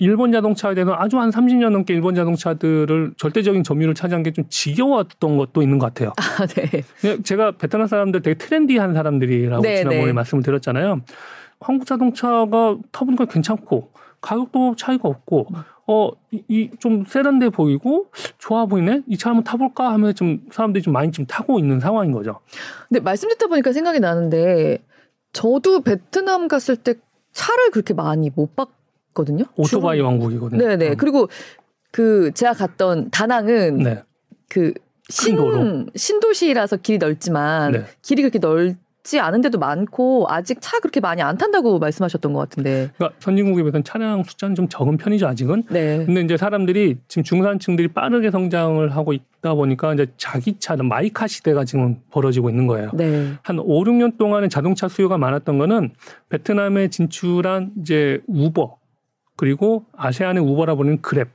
일본 자동차에 대해서 아주 한 30년 넘게 일본 자동차들을 절대적인 점유율을 차지한 게 좀 지겨웠던 것도 있는 것 같아요. 아, 네. 그냥 제가 베트남 사람들 되게 트렌디한 사람들이라고 네, 지난번에 네. 말씀을 드렸잖아요. 한국 자동차가 타보니까 괜찮고 가격도 차이가 없고 어 이 좀 세련돼 보이고 좋아 보이네 이 차 한번 타볼까 하면 좀 사람들이 좀 많이 좀 타고 있는 상황인 거죠. 근데 말씀 듣다 보니까 생각이 나는데 저도 베트남 갔을 때 차를 그렇게 많이 못 봤 거든요. 오토바이 주로- 왕국이거든요. 네네. 음. 그리고 그 제가 갔던 다낭은 네. 그 신, 도로. 신도시라서 길이 넓지만 네. 길이 그렇게 넓지 않은 데도 많고 아직 차 그렇게 많이 안 탄다고 말씀하셨던 것 같은데. 그러니까 선진국에 비해서는 차량 숫자는 좀 적은 편이죠 아직은. 네. 근데 이제 사람들이 지금 중산층들이 빠르게 성장을 하고 있다 보니까 이제 자기 차는 마이카 시대가 지금 벌어지고 있는 거예요. 네. 한 5, 6년 동안에 자동차 수요가 많았던 거는 베트남에 진출한 이제 우버 그리고 아세안의 우버라 부르는 그랩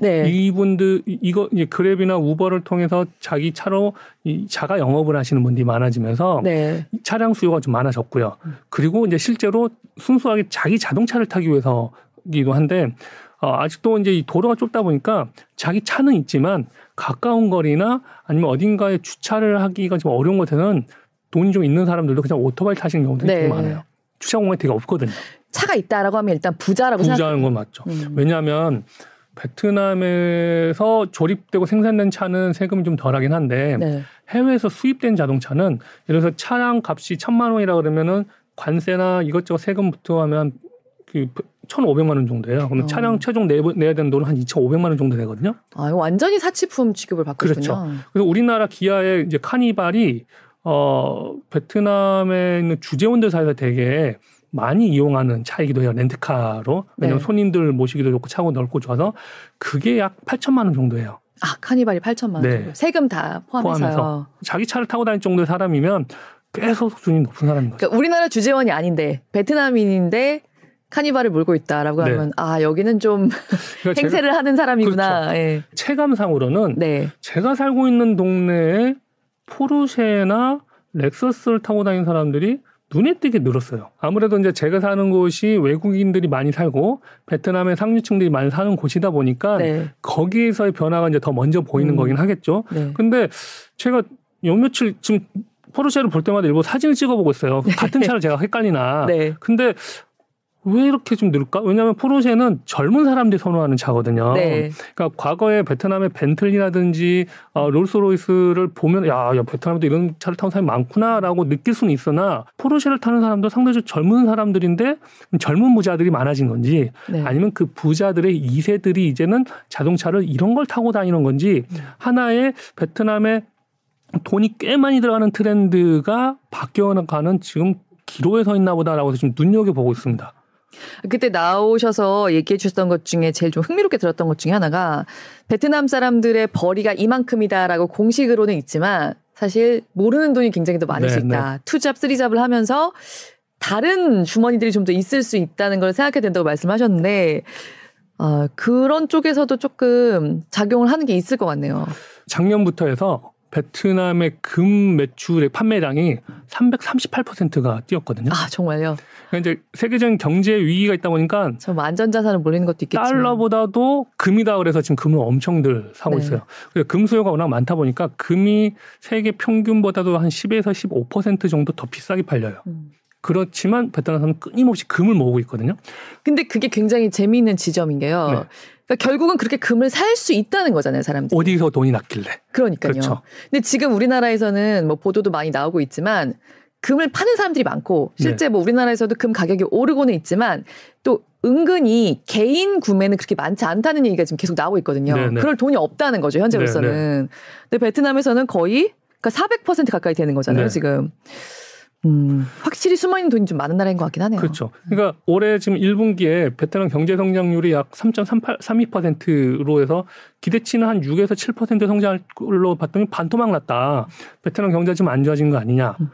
네. 이분들 이- 이거 이제 그랩이나 우버를 통해서 자기 차로 이 자가 영업을 하시는 분들이 많아지면서 네. 이 차량 수요가 좀 많아졌고요. 그리고 이제 실제로 순수하게 자기 자동차를 타기 위해서기도 한데 어, 아직도 이제 이 도로가 좁다 보니까 자기 차는 있지만 가까운 거리나 아니면 어딘가에 주차를 하기가 좀 어려운 곳에는 돈이 좀 있는 사람들도 그냥 오토바이 타시는 경우도 네. 되게 많아요. 주차 공간이 되게 없거든요. 차가 있다라고 하면 일단 부자라고 생각. 부자하는 건 맞죠. 음. 왜냐하면 베트남에서 조립되고 생산된 차는 세금이 좀 덜하긴 한데 네. 해외에서 수입된 자동차는 예를 들어서 차량 값이 천만 원이라 그러면은 관세나 이것저것 세금 부터 하면 그 1,500만 원 정도예요. 그러면 어. 차량 최종 내, 내야 되는 돈은 한 2,500만 원 정도 되거든요. 아, 완전히 사치품 취급을 받고 그렇죠. 있군요. 그래서 우리나라 기아의 이제 카니발이 어 베트남에 있는 주재원들 사이에서 되게 많이 이용하는 차이기도 해요. 렌트카로. 왜냐면 네. 손님들 모시기도 좋고 차고 넓고 좋아서 그게 약 8천만 원 정도예요. 아, 카니발이 8천만 원. 네. 세금 다 포함해서요. 포함해서. 자기 차를 타고 다닐 정도의 사람이면 꽤 소득 수준이 높은 사람인 거죠. 그러니까 우리나라 주재원이 아닌데 베트남인인데 카니발을 몰고 있다라고 네. 하면 아 여기는 좀 그러니까 제가 행세를 하는 사람이구나. 예. 체감상으로는 네. 제가 살고 있는 동네에 포르쉐나 렉서스를 타고 다니는 사람들이 눈에 띄게 늘었어요. 아무래도 이제 제가 사는 곳이 외국인들이 많이 살고 베트남의 상류층들이 많이 사는 곳이다 보니까 네. 거기에서의 변화가 이제 더 먼저 보이는 음. 거긴 하겠죠. 네. 근데 제가 요 며칠 지금 포르쉐를 볼 때마다 일부 사진을 찍어보고 있어요. 같은 차를 제가 헷갈리나. 네. 근데 왜 이렇게 좀 늘까? 왜냐하면 포르쉐는 젊은 사람들이 선호하는 차거든요. 네. 그러니까 과거에 베트남의 벤틀리라든지 어, 롤스로이스를 보면 야, 야 베트남도 이런 차를 타는 사람이 많구나라고 느낄 수는 있으나 포르쉐를 타는 사람도 상당히 젊은 사람들인데 젊은 부자들이 많아진 건지 네. 아니면 그 부자들의 2세들이 이제는 자동차를 이런 걸 타고 다니는 건지 음. 하나의 베트남의 돈이 꽤 많이 들어가는 트렌드가 바뀌어가는 지금 기로에 서 있나 보다라고 해서 지금 눈여겨보고 있습니다. 그때 나오셔서 얘기해 주셨던 것 중에 제일 좀 흥미롭게 들었던 것 중에 하나가 베트남 사람들의 벌이가 이만큼이다라고 공식으로는 있지만 사실 모르는 돈이 굉장히 더 많을 네, 수 있다. 투잡, 쓰리잡을 하면서 다른 주머니들이 좀 더 있을 수 있다는 걸 생각해야 된다고 말씀하셨는데 어, 그런 쪽에서도 조금 작용을 하는 게 있을 것 같네요. 작년부터 해서 베트남의 금 매출의 판매량이 338%가 뛰었거든요. 아 정말요? 그러니까 이제 세계적인 경제 위기가 있다 보니까 좀 안전자산을 몰리는 것도 있겠지만 달러보다도 금이다 그래서 지금 금을 엄청들 사고 네. 있어요. 그래서 금 수요가 워낙 많다 보니까 금이 세계 평균보다도 한 10에서 15% 정도 더 비싸게 팔려요. 음. 그렇지만 베트남은 끊임없이 금을 모으고 있거든요. 근데 그게 굉장히 재미있는 지점인 게요. 네. 그러니까 결국은 그렇게 금을 살 수 있다는 거잖아요, 사람들이. 어디서 돈이 났길래. 그러니까요. 그렇죠. 근데 지금 우리나라에서는 뭐 보도도 많이 나오고 있지만 금을 파는 사람들이 많고 네. 실제 뭐 우리나라에서도 금 가격이 오르고는 있지만 또 은근히 개인 구매는 그렇게 많지 않다는 얘기가 지금 계속 나오고 있거든요. 네, 네. 그럴 돈이 없다는 거죠, 현재로서는. 근데 베트남에서는 거의 그러니까 400% 가까이 되는 거잖아요, 네. 지금. 음, 확실히 숨어 있는 돈이 좀 많은 나라인 것 같긴 하네요. 그렇죠. 그러니까 올해 지금 1분기에 베트남 경제 성장률이 약 3.32%로 해서 기대치는 한 6에서 7% 성장할 걸로 봤더니 반토막 났다. 베트남 경제 가 지금 안 좋아진 거 아니냐. 음.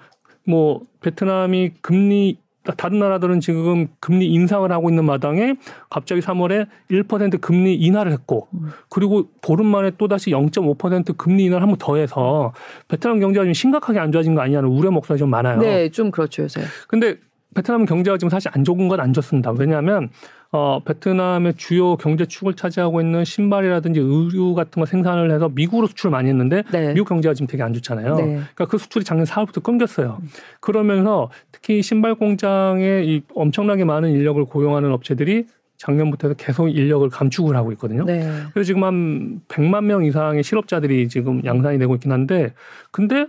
뭐 베트남이 금리 다른 나라들은 지금 금리 인상을 하고 있는 마당에 갑자기 3월에 1% 금리 인하를 했고 음. 그리고 보름 만에 또다시 0.5% 금리 인하를 한 번 더 해서 베트남 경제가 좀 심각하게 안 좋아진 거 아니냐는 우려 목소리가 좀 많아요. 네, 좀 그렇죠, 요새. 근데 베트남 경제가 지금 사실 안 좋은 건 안 좋습니다. 왜냐하면 어, 베트남의 주요 경제 축을 차지하고 있는 신발이라든지 의류 같은 거 생산을 해서 미국으로 수출을 많이 했는데 네. 미국 경제가 지금 되게 안 좋잖아요. 네. 그러니까 그 수출이 작년 4월부터 끊겼어요. 그러면서 특히 신발 공장에 이 엄청나게 많은 인력을 고용하는 업체들이 작년부터 계속 인력을 감축을 하고 있거든요. 네. 그래서 지금 한 100만 명 이상의 실업자들이 지금 양산이 되고 있긴 한데 근데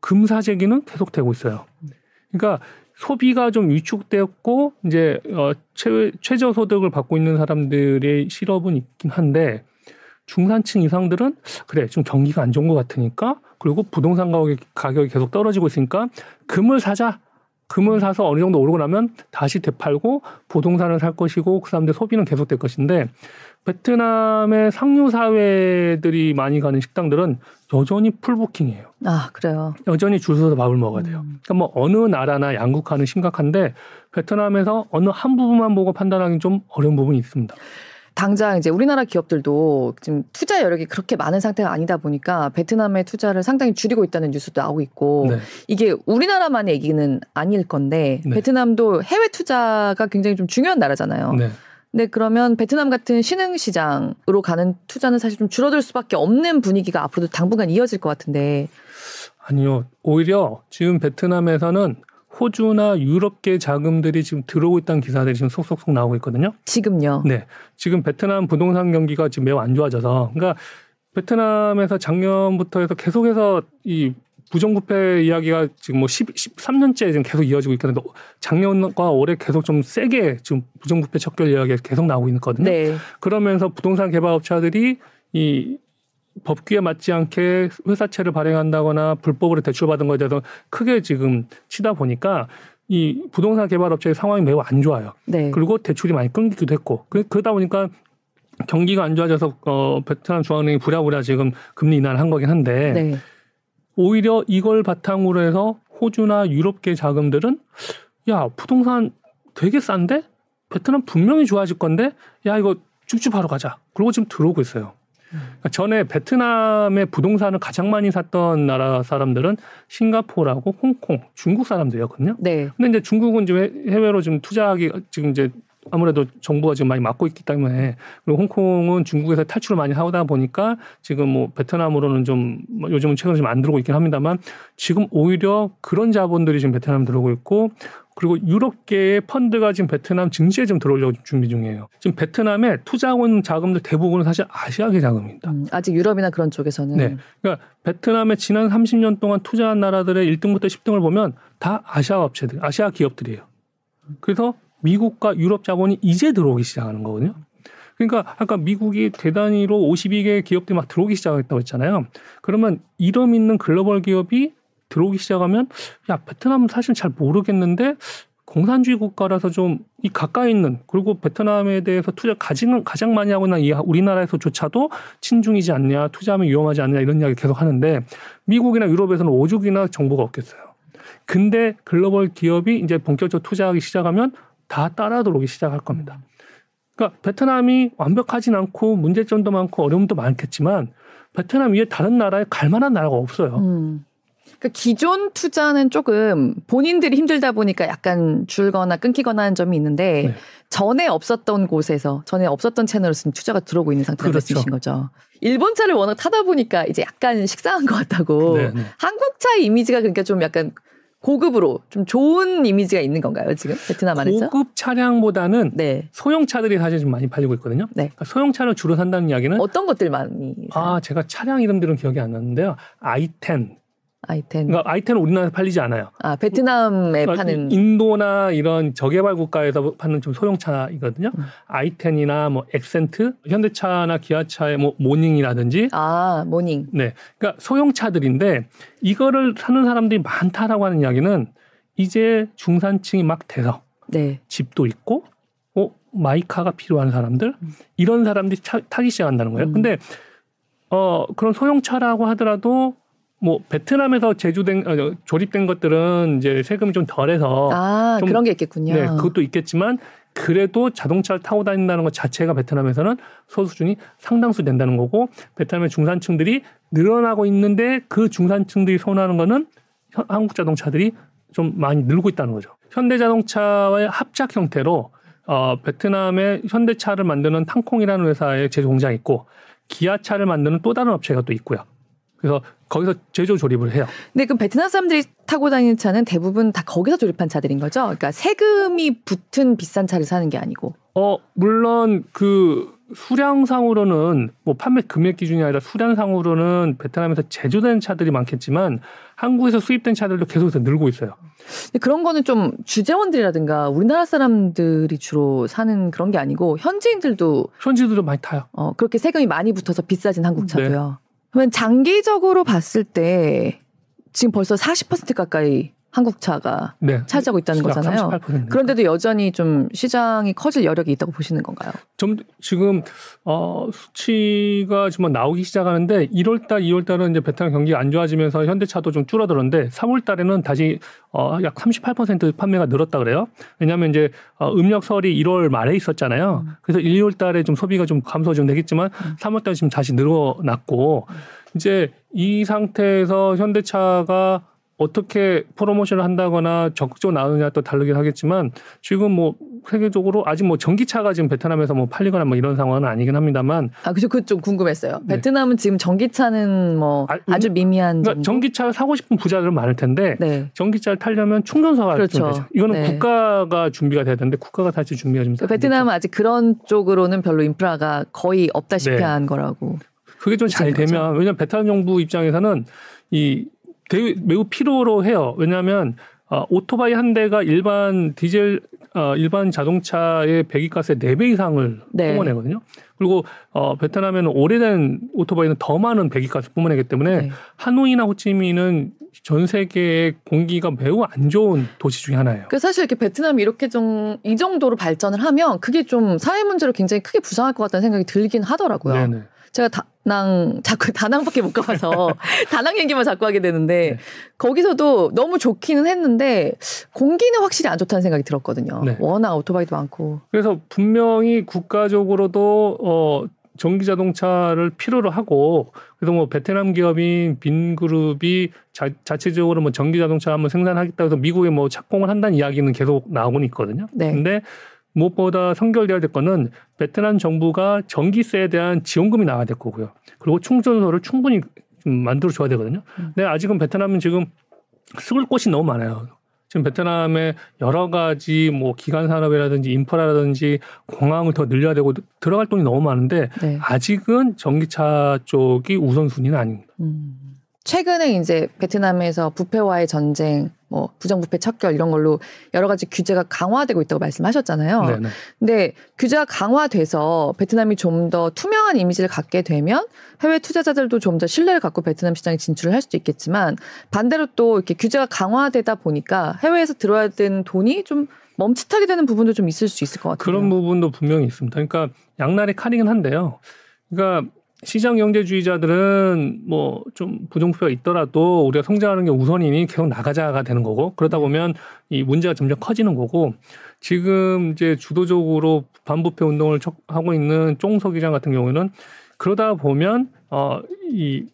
금사재기는 계속되고 있어요. 그러니까 소비가 좀 위축되었고 이제 어 최, 최저 소득을 받고 있는 사람들의 실업은 있긴 한데 중산층 이상들은 그래 좀 경기가 안 좋은 것 같으니까 그리고 부동산 가격이 계속 떨어지고 있으니까 금을 사자 금을 사서 어느 정도 오르고 나면 다시 되팔고 부동산을 살 것이고 그 사람들 소비는 계속될 것인데 베트남의 상류 사회들이 많이 가는 식당들은 여전히 풀부킹이에요. 아, 그래요. 여전히 줄 서서 밥을 먹어야 돼요. 음. 그러니까 뭐 어느 나라나 양국화는 심각한데 베트남에서 어느 한 부분만 보고 판단하기 좀 어려운 부분이 있습니다. 당장 이제 우리나라 기업들도 지금 투자 여력이 그렇게 많은 상태가 아니다 보니까 베트남의 투자를 상당히 줄이고 있다는 뉴스도 나오고 있고 네. 이게 우리나라만의 얘기는 아닐 건데 네. 베트남도 해외 투자가 굉장히 좀 중요한 나라잖아요. 네. 근데 그러면 베트남 같은 신흥 시장으로 가는 투자는 사실 좀 줄어들 수밖에 없는 분위기가 앞으로도 당분간 이어질 것 같은데 아니요. 오히려 지금 베트남에서는 호주나 유럽계 자금들이 지금 들어오고 있다는 기사들이 지금 속속속 나오고 있거든요. 지금요. 네. 지금 베트남 부동산 경기가 지금 매우 안 좋아져서 그러니까 베트남에서 작년부터 해서 계속해서 이 부정부패 이야기가 지금 뭐 10, 13년째 지금 계속 이어지고 있거든요. 작년과 올해 계속 좀 세게 지금 부정부패 척결 이야기가 계속 나오고 있거든요. 네. 그러면서 부동산 개발업체들이 이 법규에 맞지 않게 회사채를 발행한다거나 불법으로 대출받은 거에 대해서 크게 지금 치다 보니까 이 부동산 개발 업체의 상황이 매우 안 좋아요. 네. 그리고 대출이 많이 끊기기도 했고 그, 그러다 보니까 경기가 안 좋아져서 어 베트남 중앙은행이 부랴부랴 지금 금리 인하를 한 거긴 한데 네. 오히려 이걸 바탕으로 해서 호주나 유럽계 자금들은 야 부동산 되게 싼데 베트남 분명히 좋아질 건데 야 이거 쭈쭈바로 가자. 그러고 지금 들어오고 있어요. 그러니까 전에 베트남의 부동산을 가장 많이 샀던 나라 사람들은 싱가포르하고 홍콩, 중국 사람들이었거든요. 네. 근데 이제 중국은 지금 해- 해외로 좀 투자하기 지금 이제 아무래도 정부가 지금 많이 막고 있기 때문에 그리고 홍콩은 중국에서 탈출을 많이 하다 보니까 지금 뭐 베트남으로는 좀뭐 요즘은 최근에 좀 안 들어오고 있긴 합니다만 지금 오히려 그런 자본들이 지금 베트남 들어오고 있고 그리고 유럽계의 펀드가 지금 베트남 증시에 좀 들어오려고 준비 중이에요. 지금 베트남에 있는 자금들 대부분은 사실 아시아계 자금입니다. 음, 아직 유럽이나 그런 쪽에서는. 네. 그러니까 베트남에 지난 30년 동안 투자한 나라들의 1등부터 10등을 보면 다 아시아 업체들, 아시아 기업들이에요. 그래서 미국과 유럽 자본이 이제 들어오기 시작하는 거거든요. 그러니까 아까 미국이 대단위로 52개 기업들이 막 들어오기 시작했다고 했잖아요. 그러면 이름 있는 글로벌 기업이 들어오기 시작하면 야 베트남은 사실 잘 모르겠는데 공산주의 국가라서 좀 이 가까이 있는 그리고 베트남에 대해서 투자 가장 가장 많이 하고 이 우리나라에서조차도 친중이지 않냐 투자하면 위험하지 않냐 이런 이야기 계속 하는데 미국이나 유럽에서는 오죽이나 정보가 없겠어요. 근데 글로벌 기업이 이제 본격적으로 투자하기 시작하면 다 따라 들어오기 시작할 겁니다. 그러니까 베트남이 완벽하진 않고 문제점도 많고 어려움도 많겠지만 베트남 위에 다른 나라에 갈 만한 나라가 없어요. 음. 그러니까 기존 투자는 조금 본인들이 힘들다 보니까 약간 줄거나 끊기거나 하는 점이 있는데 네. 전에 없었던 곳에서 전에 없었던 채널로 지금 투자가 들어오고 있는 상태가 그렇죠. 말씀이신 거죠. 일본 차를 워낙 타다 보니까 이제 약간 식상한 것 같다고 네, 네. 한국 차 이미지가 그러니까 좀 약간 고급으로 좀 좋은 이미지가 있는 건가요 지금 베트남 안에서? 고급 차량보다는 네. 소형차들이 사실 좀 많이 팔리고 있거든요. 네. 그러니까 소형차를 주로 산다는 이야기는 어떤 것들 많이? 아 제가 차량 이름들은 기억이 안 나는데요. i10, i10. 그러니까 i10은 우리나라에서 팔리지 않아요. 아 베트남에 그러니까 파는 인도나 이런 저개발 국가에서 파는 좀 소형차이거든요. 음. i10이나 뭐 엑센트, 현대차나 기아차의 뭐 모닝이라든지. 아 모닝. 네, 그러니까 소형차들인데 이거를 사는 사람들이 많다라고 하는 이야기는 이제 중산층이 막 돼서 네. 집도 있고, 어 마이카가 필요한 사람들 음. 이런 사람들이 차, 타기 시작한다는 거예요. 음. 근데 어 그런 소형차라고 하더라도 뭐 베트남에서 제조된 어, 조립된 것들은 이제 세금이 좀 덜해서 아 좀, 그런 게 있겠군요. 네, 그것도 있겠지만 그래도 자동차를 타고 다닌다는 것 자체가 베트남에서는 소수준이 상당수 된다는 거고 베트남의 중산층들이 늘어나고 있는데 그 중산층들이 선호하는 거는 한국 자동차들이 좀 많이 늘고 있다는 거죠. 현대자동차와의 합작 형태로 어, 베트남의 현대차를 만드는 탕콩이라는 회사의 제조 공장이 있고 기아차를 만드는 또 다른 업체가 또 있고요. 그래서 거기서 제조 조립을 해요. 네, 그럼 베트남 사람들이 타고 다니는 차는 대부분 다 거기서 조립한 차들인 거죠? 그러니까 세금이 붙은 비싼 차를 사는 게 아니고. 어, 물론 그 수량상으로는 뭐 판매 금액 기준이 아니라 수량상으로는 베트남에서 제조된 차들이 많겠지만 한국에서 수입된 차들도 계속해서 늘고 있어요. 그런 거는 좀 주재원들이라든가 우리나라 사람들이 주로 사는 그런 게 아니고 현지인들도 현지인들도 많이 타요. 어, 그렇게 세금이 많이 붙어서 비싸진 한국 차도요. 네. 그러면 장기적으로 봤을 때 지금 벌써 40% 가까이 한국차가 네. 차지하고 있다는 거잖아요. 38%. 그런데도 여전히 좀 시장이 커질 여력이 있다고 보시는 건가요? 좀 지금 어 수치가 지금 나오기 시작하는데 1월 달, 2월 달은 이제 베트남 경기가 안 좋아지면서 현대차도 좀 줄어들었는데 3월 달에는 다시 어 약 38% 판매가 늘었다 그래요. 왜냐하면 이제 어 음력설이 1월 말에 있었잖아요. 음. 그래서 1, 2월 달에 좀 소비가 좀 감소 좀 되겠지만 음. 3월 달에 지금 다시 늘어났고 음. 이제 이 상태에서 현대차가 어떻게 프로모션을 한다거나 적극적으로 나오느냐 또 다르긴 하겠지만 지금 뭐 세계적으로 아직 뭐 전기차가 지금 베트남에서 뭐 팔리거나 뭐 이런 상황은 아니긴 합니다만 아 그죠 그 좀 궁금했어요. 네. 베트남은 지금 전기차는 뭐 아, 주 미미한 그러니까 전기차를 사고 싶은 부자들은 많을 텐데 네. 전기차를 타려면 충전소가 그렇죠. 좀 되죠. 이거는 네. 국가가 준비가 돼야 되는데 국가가 다시 준비가 좀 베트남은 아직 그런 쪽으로는 별로 인프라가 거의 없다시피 네. 한 거라고. 그게 좀 잘 되면 왜냐면 베트남 정부 입장에서는 이 매우 필요로 해요. 왜냐하면 어, 오토바이 한 대가 일반 디젤 어, 일반 자동차의 배기가스의 4배 이상을 네. 뿜어내거든요. 그리고 어, 베트남에는 오래된 오토바이는 더 많은 배기가스 뿜어내기 때문에 네. 하노이나 호치민은 전 세계의 공기가 매우 안 좋은 도시 중에 하나예요. 그 사실 이렇게 베트남이 이렇게 좀 이 정도로 발전을 하면 그게 좀 사회 문제로 굉장히 크게 부상할 것 같다는 생각이 들긴 하더라고요. 네네. 제가 다낭 자꾸 다낭밖에 못 가봐서 다낭 얘기만 자꾸 하게 되는데 네. 거기서도 너무 좋기는 했는데 공기는 확실히 안 좋다는 생각이 들었거든요. 네. 워낙 오토바이도 많고. 그래서 분명히 국가적으로도 어 전기 자동차를 필요로 하고 그래서 뭐 베트남 기업인 빈그룹이 자, 자체적으로 뭐 전기 자동차 한번 생산하겠다고 해서 미국에 뭐 착공을 한다는 이야기는 계속 나오고 있거든요. 네. 근데 무엇보다 선결돼야 될 거는 베트남 정부가 전기세에 대한 지원금이 나와야 될 거고요. 그리고 충전소를 충분히 만들어 줘야 되거든요. 근데 아직은 베트남은 지금 쓸 곳이 너무 많아요. 지금 베트남에 여러 가지 뭐 기간 산업이라든지 인프라라든지 공항을 더 늘려야 되고 들어갈 돈이 너무 많은데 네. 아직은 전기차 쪽이 우선순위는 아닙니다. 음. 최근에 이제 베트남에서 부패와의 전쟁, 뭐 부정부패 척결 이런 걸로 여러 가지 규제가 강화되고 있다고 말씀하셨잖아요. 네네. 근데 규제가 강화돼서 베트남이 좀 더 투명한 이미지를 갖게 되면 해외 투자자들도 좀 더 신뢰를 갖고 베트남 시장에 진출을 할 수도 있겠지만 반대로 또 이렇게 규제가 강화되다 보니까 해외에서 들어야 되는 돈이 좀 멈칫하게 되는 부분도 좀 있을 수 있을 것 같아요. 그런 부분도 분명히 있습니다. 그러니까 양날의 칼이긴 한데요. 그러니까 시장 경제주의자들은 뭐 좀 부정부패가 있더라도 우리가 성장하는 게 우선이니 계속 나가자가 되는 거고 그러다 네. 보면 이 문제가 점점 커지는 거고 지금 이제 주도적으로 반부패 운동을 하고 있는 쫑서 기장 같은 경우에는 그러다 보면 어이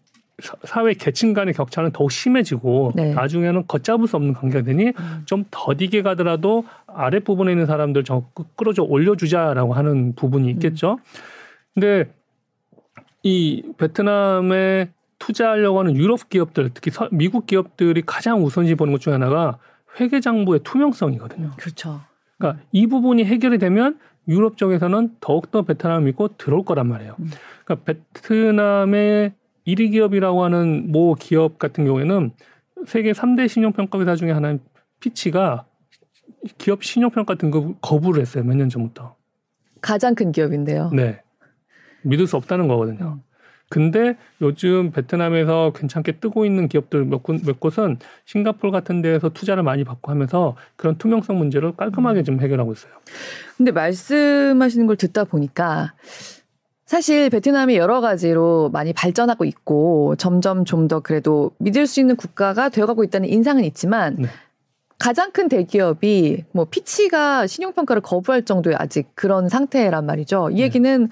사회 계층 간의 격차는 더욱 심해지고 네. 나중에는 걷잡을 수 없는 관계가 되니 음. 좀 더디게 가더라도 아랫부분에 있는 사람들 좀 끌어줘 올려주자라고 하는 부분이 있겠죠. 음. 근데 이 베트남에 투자하려고 하는 유럽 기업들, 특히 서, 미국 기업들이 가장 우선시 보는 것 중에 하나가 회계 장부의 투명성이거든요. 그렇죠. 그러니까 이 부분이 해결이 되면 유럽 쪽에서는 더욱더 베트남을 믿고 들어올 거란 말이에요. 음. 그러니까 베트남의 1위 기업이라고 하는 모 기업 같은 경우에는 세계 3대 신용평가 회사 중에 하나인 피치가 기업 신용평가 등급 거부를 했어요. 몇 년 전부터. 가장 큰 기업인데요. 네. 믿을 수 없다는 거거든요. 음. 근데 요즘 베트남에서 괜찮게 뜨고 있는 기업들 몇, 곳, 몇 곳은 싱가폴 같은 데에서 투자를 많이 받고 하면서 그런 투명성 문제를 깔끔하게 좀 해결하고 있어요. 근데 말씀하시는 걸 듣다 보니까 사실 베트남이 여러 가지로 많이 발전하고 있고 점점 좀 더 그래도 믿을 수 있는 국가가 되어가고 있다는 인상은 있지만 네. 가장 큰 대기업이 뭐 피치가 신용평가를 거부할 정도의 아직 그런 상태란 말이죠. 이 네. 얘기는 네.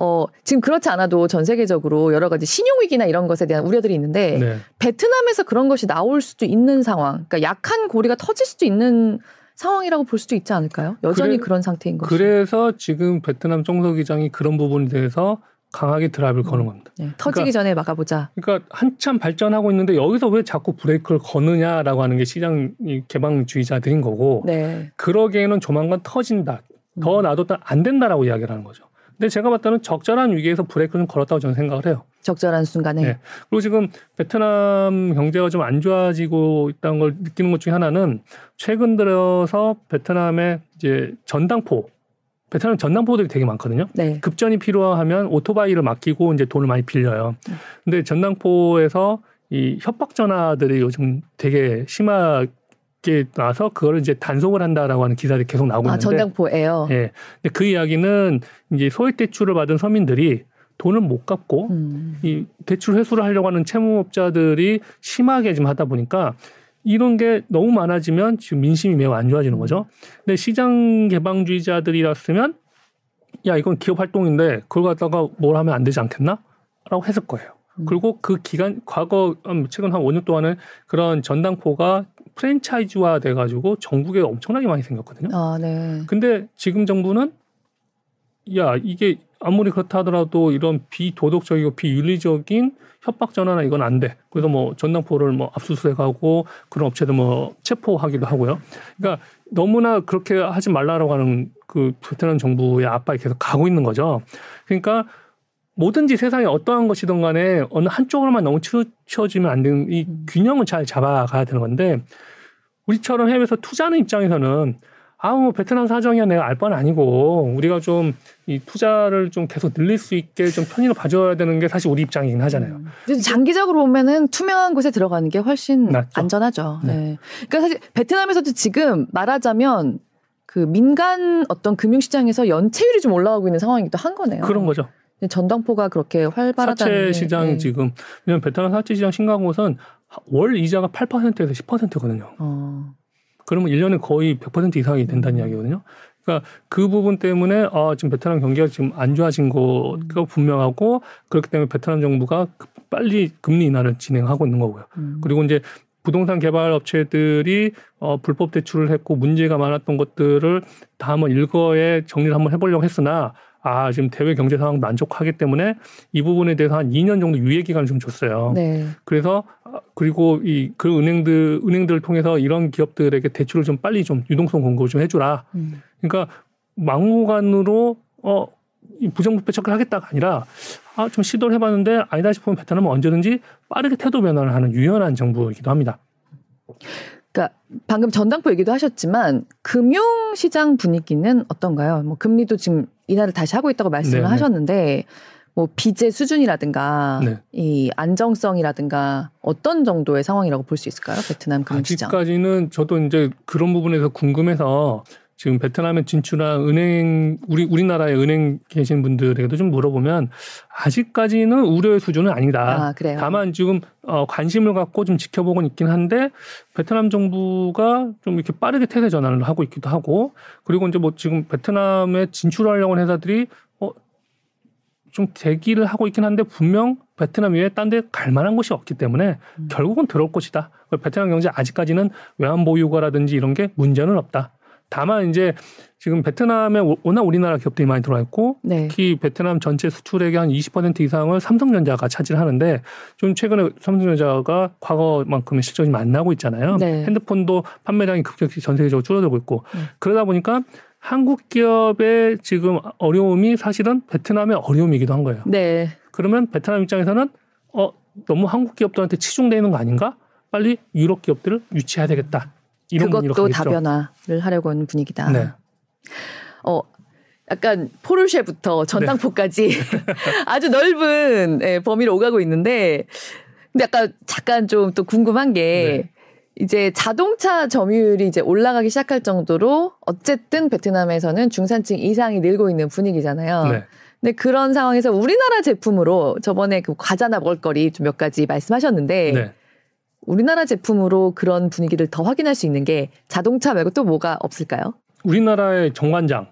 어, 지금 그렇지 않아도 전 세계적으로 여러 가지 신용위기나 이런 것에 대한 우려들이 있는데 네. 베트남에서 그런 것이 나올 수도 있는 상황, 그러니까 약한 고리가 터질 수도 있는 상황이라고 볼 수도 있지 않을까요? 여전히 그래, 그런 상태인 거죠. 그래서 지금 베트남 총서기장이 그런 부분에 대해서 강하게 드라이브를 거는 겁니다. 네, 터지기 그러니까, 전에 막아보자. 그러니까 한참 발전하고 있는데 여기서 왜 자꾸 브레이크를 거느냐라고 하는 게 시장 개방주의자들인 거고 네. 그러기에는 조만간 터진다. 더 음. 놔뒀다 안 된다라고 이야기를 하는 거죠. 근데 제가 봤을 때는 적절한 위기에서 브레이크를 걸었다고 저는 생각을 해요. 적절한 순간에. 네. 그리고 지금 베트남 경제가 좀 안 좋아지고 있다는 걸 느끼는 것 중에 하나는 최근 들어서 베트남의 이제 전당포 베트남 전당포들이 되게 많거든요. 네. 급전이 필요하면 오토바이를 맡기고 이제 돈을 많이 빌려요. 근데 전당포에서 이 협박 전화들이 요즘 되게 심하 게 나서 그거를 이제 단속을 한다라고 하는 기사들이 계속 나오고 아, 있는데 전당포예요. 예. 근데 그 이야기는 이제 소액 대출을 받은 서민들이 돈을 못 갚고 음. 이 대출 회수를 하려고 하는 채무업자들이 심하게 좀 하다 보니까 이런 게 너무 많아지면 지금 민심이 매우 안 좋아지는 거죠. 근데 시장 개방주의자들이랐으면 야 이건 기업 활동인데 그걸 갖다가 뭘 하면 안 되지 않겠나?라고 했을 거예요. 음. 그리고 그 기간 과거 최근 한 5년 동안은 그런 전당포가 프랜차이즈화 돼가지고 전국에 엄청나게 많이 생겼거든요. 아, 네. 근데 지금 정부는 야 이게 아무리 그렇다 하더라도 이런 비도덕적이고 비윤리적인 협박 전화나 이건 안 돼. 그래서 뭐 전당포를 뭐 압수수색하고 그런 업체들 뭐 체포하기도 하고요. 그러니까 너무나 그렇게 하지 말라라고 하는 그 베트남 정부의 압박이 계속 가고 있는 거죠. 그러니까 뭐든지 세상에 어떠한 것이든 간에 어느 한쪽으로만 너무 치우쳐지면 안 되는 이 음. 균형을 잘 잡아가야 되는 건데 우리처럼 해외에서 투자하는 입장에서는 아우 뭐 베트남 사정이야 내가 알 바는 아니고 우리가 좀 이 투자를 좀 계속 늘릴 수 있게 좀 편의를 봐줘야 되는 게 사실 우리 입장이긴 하잖아요. 음. 장기적으로 보면은 투명한 곳에 들어가는 게 훨씬 낫죠. 안전하죠. 네. 네. 그러니까 사실 베트남에서도 지금 말하자면 그 민간 어떤 금융시장에서 연체율이 좀 올라가고 있는 상황이기도 한 거네요. 그런 거죠. 전당포가 그렇게 활발하다는 사채 시장이 네. 지금 왜냐면 베트남 사채 시장 심각한 곳은 월 이자가 8%에서 10%거든요. 어. 그러면 1년에 거의 100% 이상이 된다는 음. 이야기거든요. 그러니까 그 부분 때문에 아 지금 베트남 경기가 지금 안 좋아진 거가 음. 분명하고 그렇기 때문에 베트남 정부가 빨리 금리 인하를 진행하고 있는 거고요. 음. 그리고 이제 부동산 개발 업체들이 어, 불법 대출을 했고 문제가 많았던 것들을 다 한번 일거에 정리를 한번 해보려고 했으나 아 지금 대외 경제 상황도 안 좋고 하기 때문에 이 부분에 대해서 한 2년 정도 유예 기간을 좀 줬어요. 네. 그래서 아, 그리고 이 그 은행들 은행들을 통해서 이런 기업들에게 대출을 좀 빨리 좀 유동성 공급을 좀 해주라. 음. 그러니까 막무가내로 어. 이 부정부패 척을 하겠다가 아니라 아 좀 시도를 해봤는데 아니다 싶으면 베트남은 언제든지 빠르게 태도 변화를 하는 유연한 정부이기도 합니다. 그러니까 방금 전당포 얘기도 하셨지만 금융 시장 분위기는 어떤가요? 뭐 금리도 지금 인하를 다시 하고 있다고 말씀을 네, 네. 하셨는데 뭐 빚의 수준이라든가 네. 이 안정성이라든가 어떤 정도의 상황이라고 볼 수 있을까요? 베트남 금융시장. 아직까지는 저도 이제 그런 부분에서 궁금해서 지금 베트남에 진출한 은행 우리 우리나라에 은행 계신 분들에게도 좀 물어보면 아직까지는 우려의 수준은 아니다. 아, 그래요. 다만 지금 어, 관심을 갖고 좀 지켜보고 있긴 한데 베트남 정부가 좀 이렇게 빠르게 태세 전환을 하고 있기도 하고 그리고 이제 뭐 지금 베트남에 진출하려고 하는 회사들이 어, 좀 대기를 하고 있긴 한데 분명 베트남 이외에 딴 데 갈 만한 곳이 없기 때문에 음. 결국은 들어올 것이다. 베트남 경제 아직까지는 외환 보유고라든지 이런 게 문제는 없다. 다만 이제 지금 베트남에 워- 워낙 우리나라 기업들이 많이 들어와 있고 네. 특히 베트남 전체 수출액의 한 20% 이상을 삼성전자가 차지하는데 좀 최근에 삼성전자가 과거만큼의 실적이 안 나고 있잖아요. 네. 핸드폰도 판매량이 급격히 전 세계적으로 줄어들고 있고 네. 그러다 보니까 한국 기업의 지금 어려움이 사실은 베트남의 어려움이기도 한 거예요. 네. 그러면 베트남 입장에서는 어 너무 한국 기업들한테 치중되는 거 아닌가? 빨리 유럽 기업들을 유치해야 되겠다. 이런 그것도. 다변화를 하려고 하는 분위기다. 네. 어, 약간 포르쉐부터 전당포까지 아주 넓은 예, 범위를 오가고 있는데, 근데 약간 잠깐 좀 또 궁금한 게 네. 이제 자동차 점유율이 이제 올라가기 시작할 정도로 어쨌든 베트남에서는 중산층 이상이 늘고 있는 분위기잖아요. 네. 근데 그런 상황에서 우리나라 제품으로 저번에 그 과자나 먹을거리 좀 몇 가지 말씀하셨는데 네. 우리나라 제품으로 그런 분위기를 더 확인할 수 있는 게 자동차 말고 또 뭐가 없을까요? 우리나라의 정관장,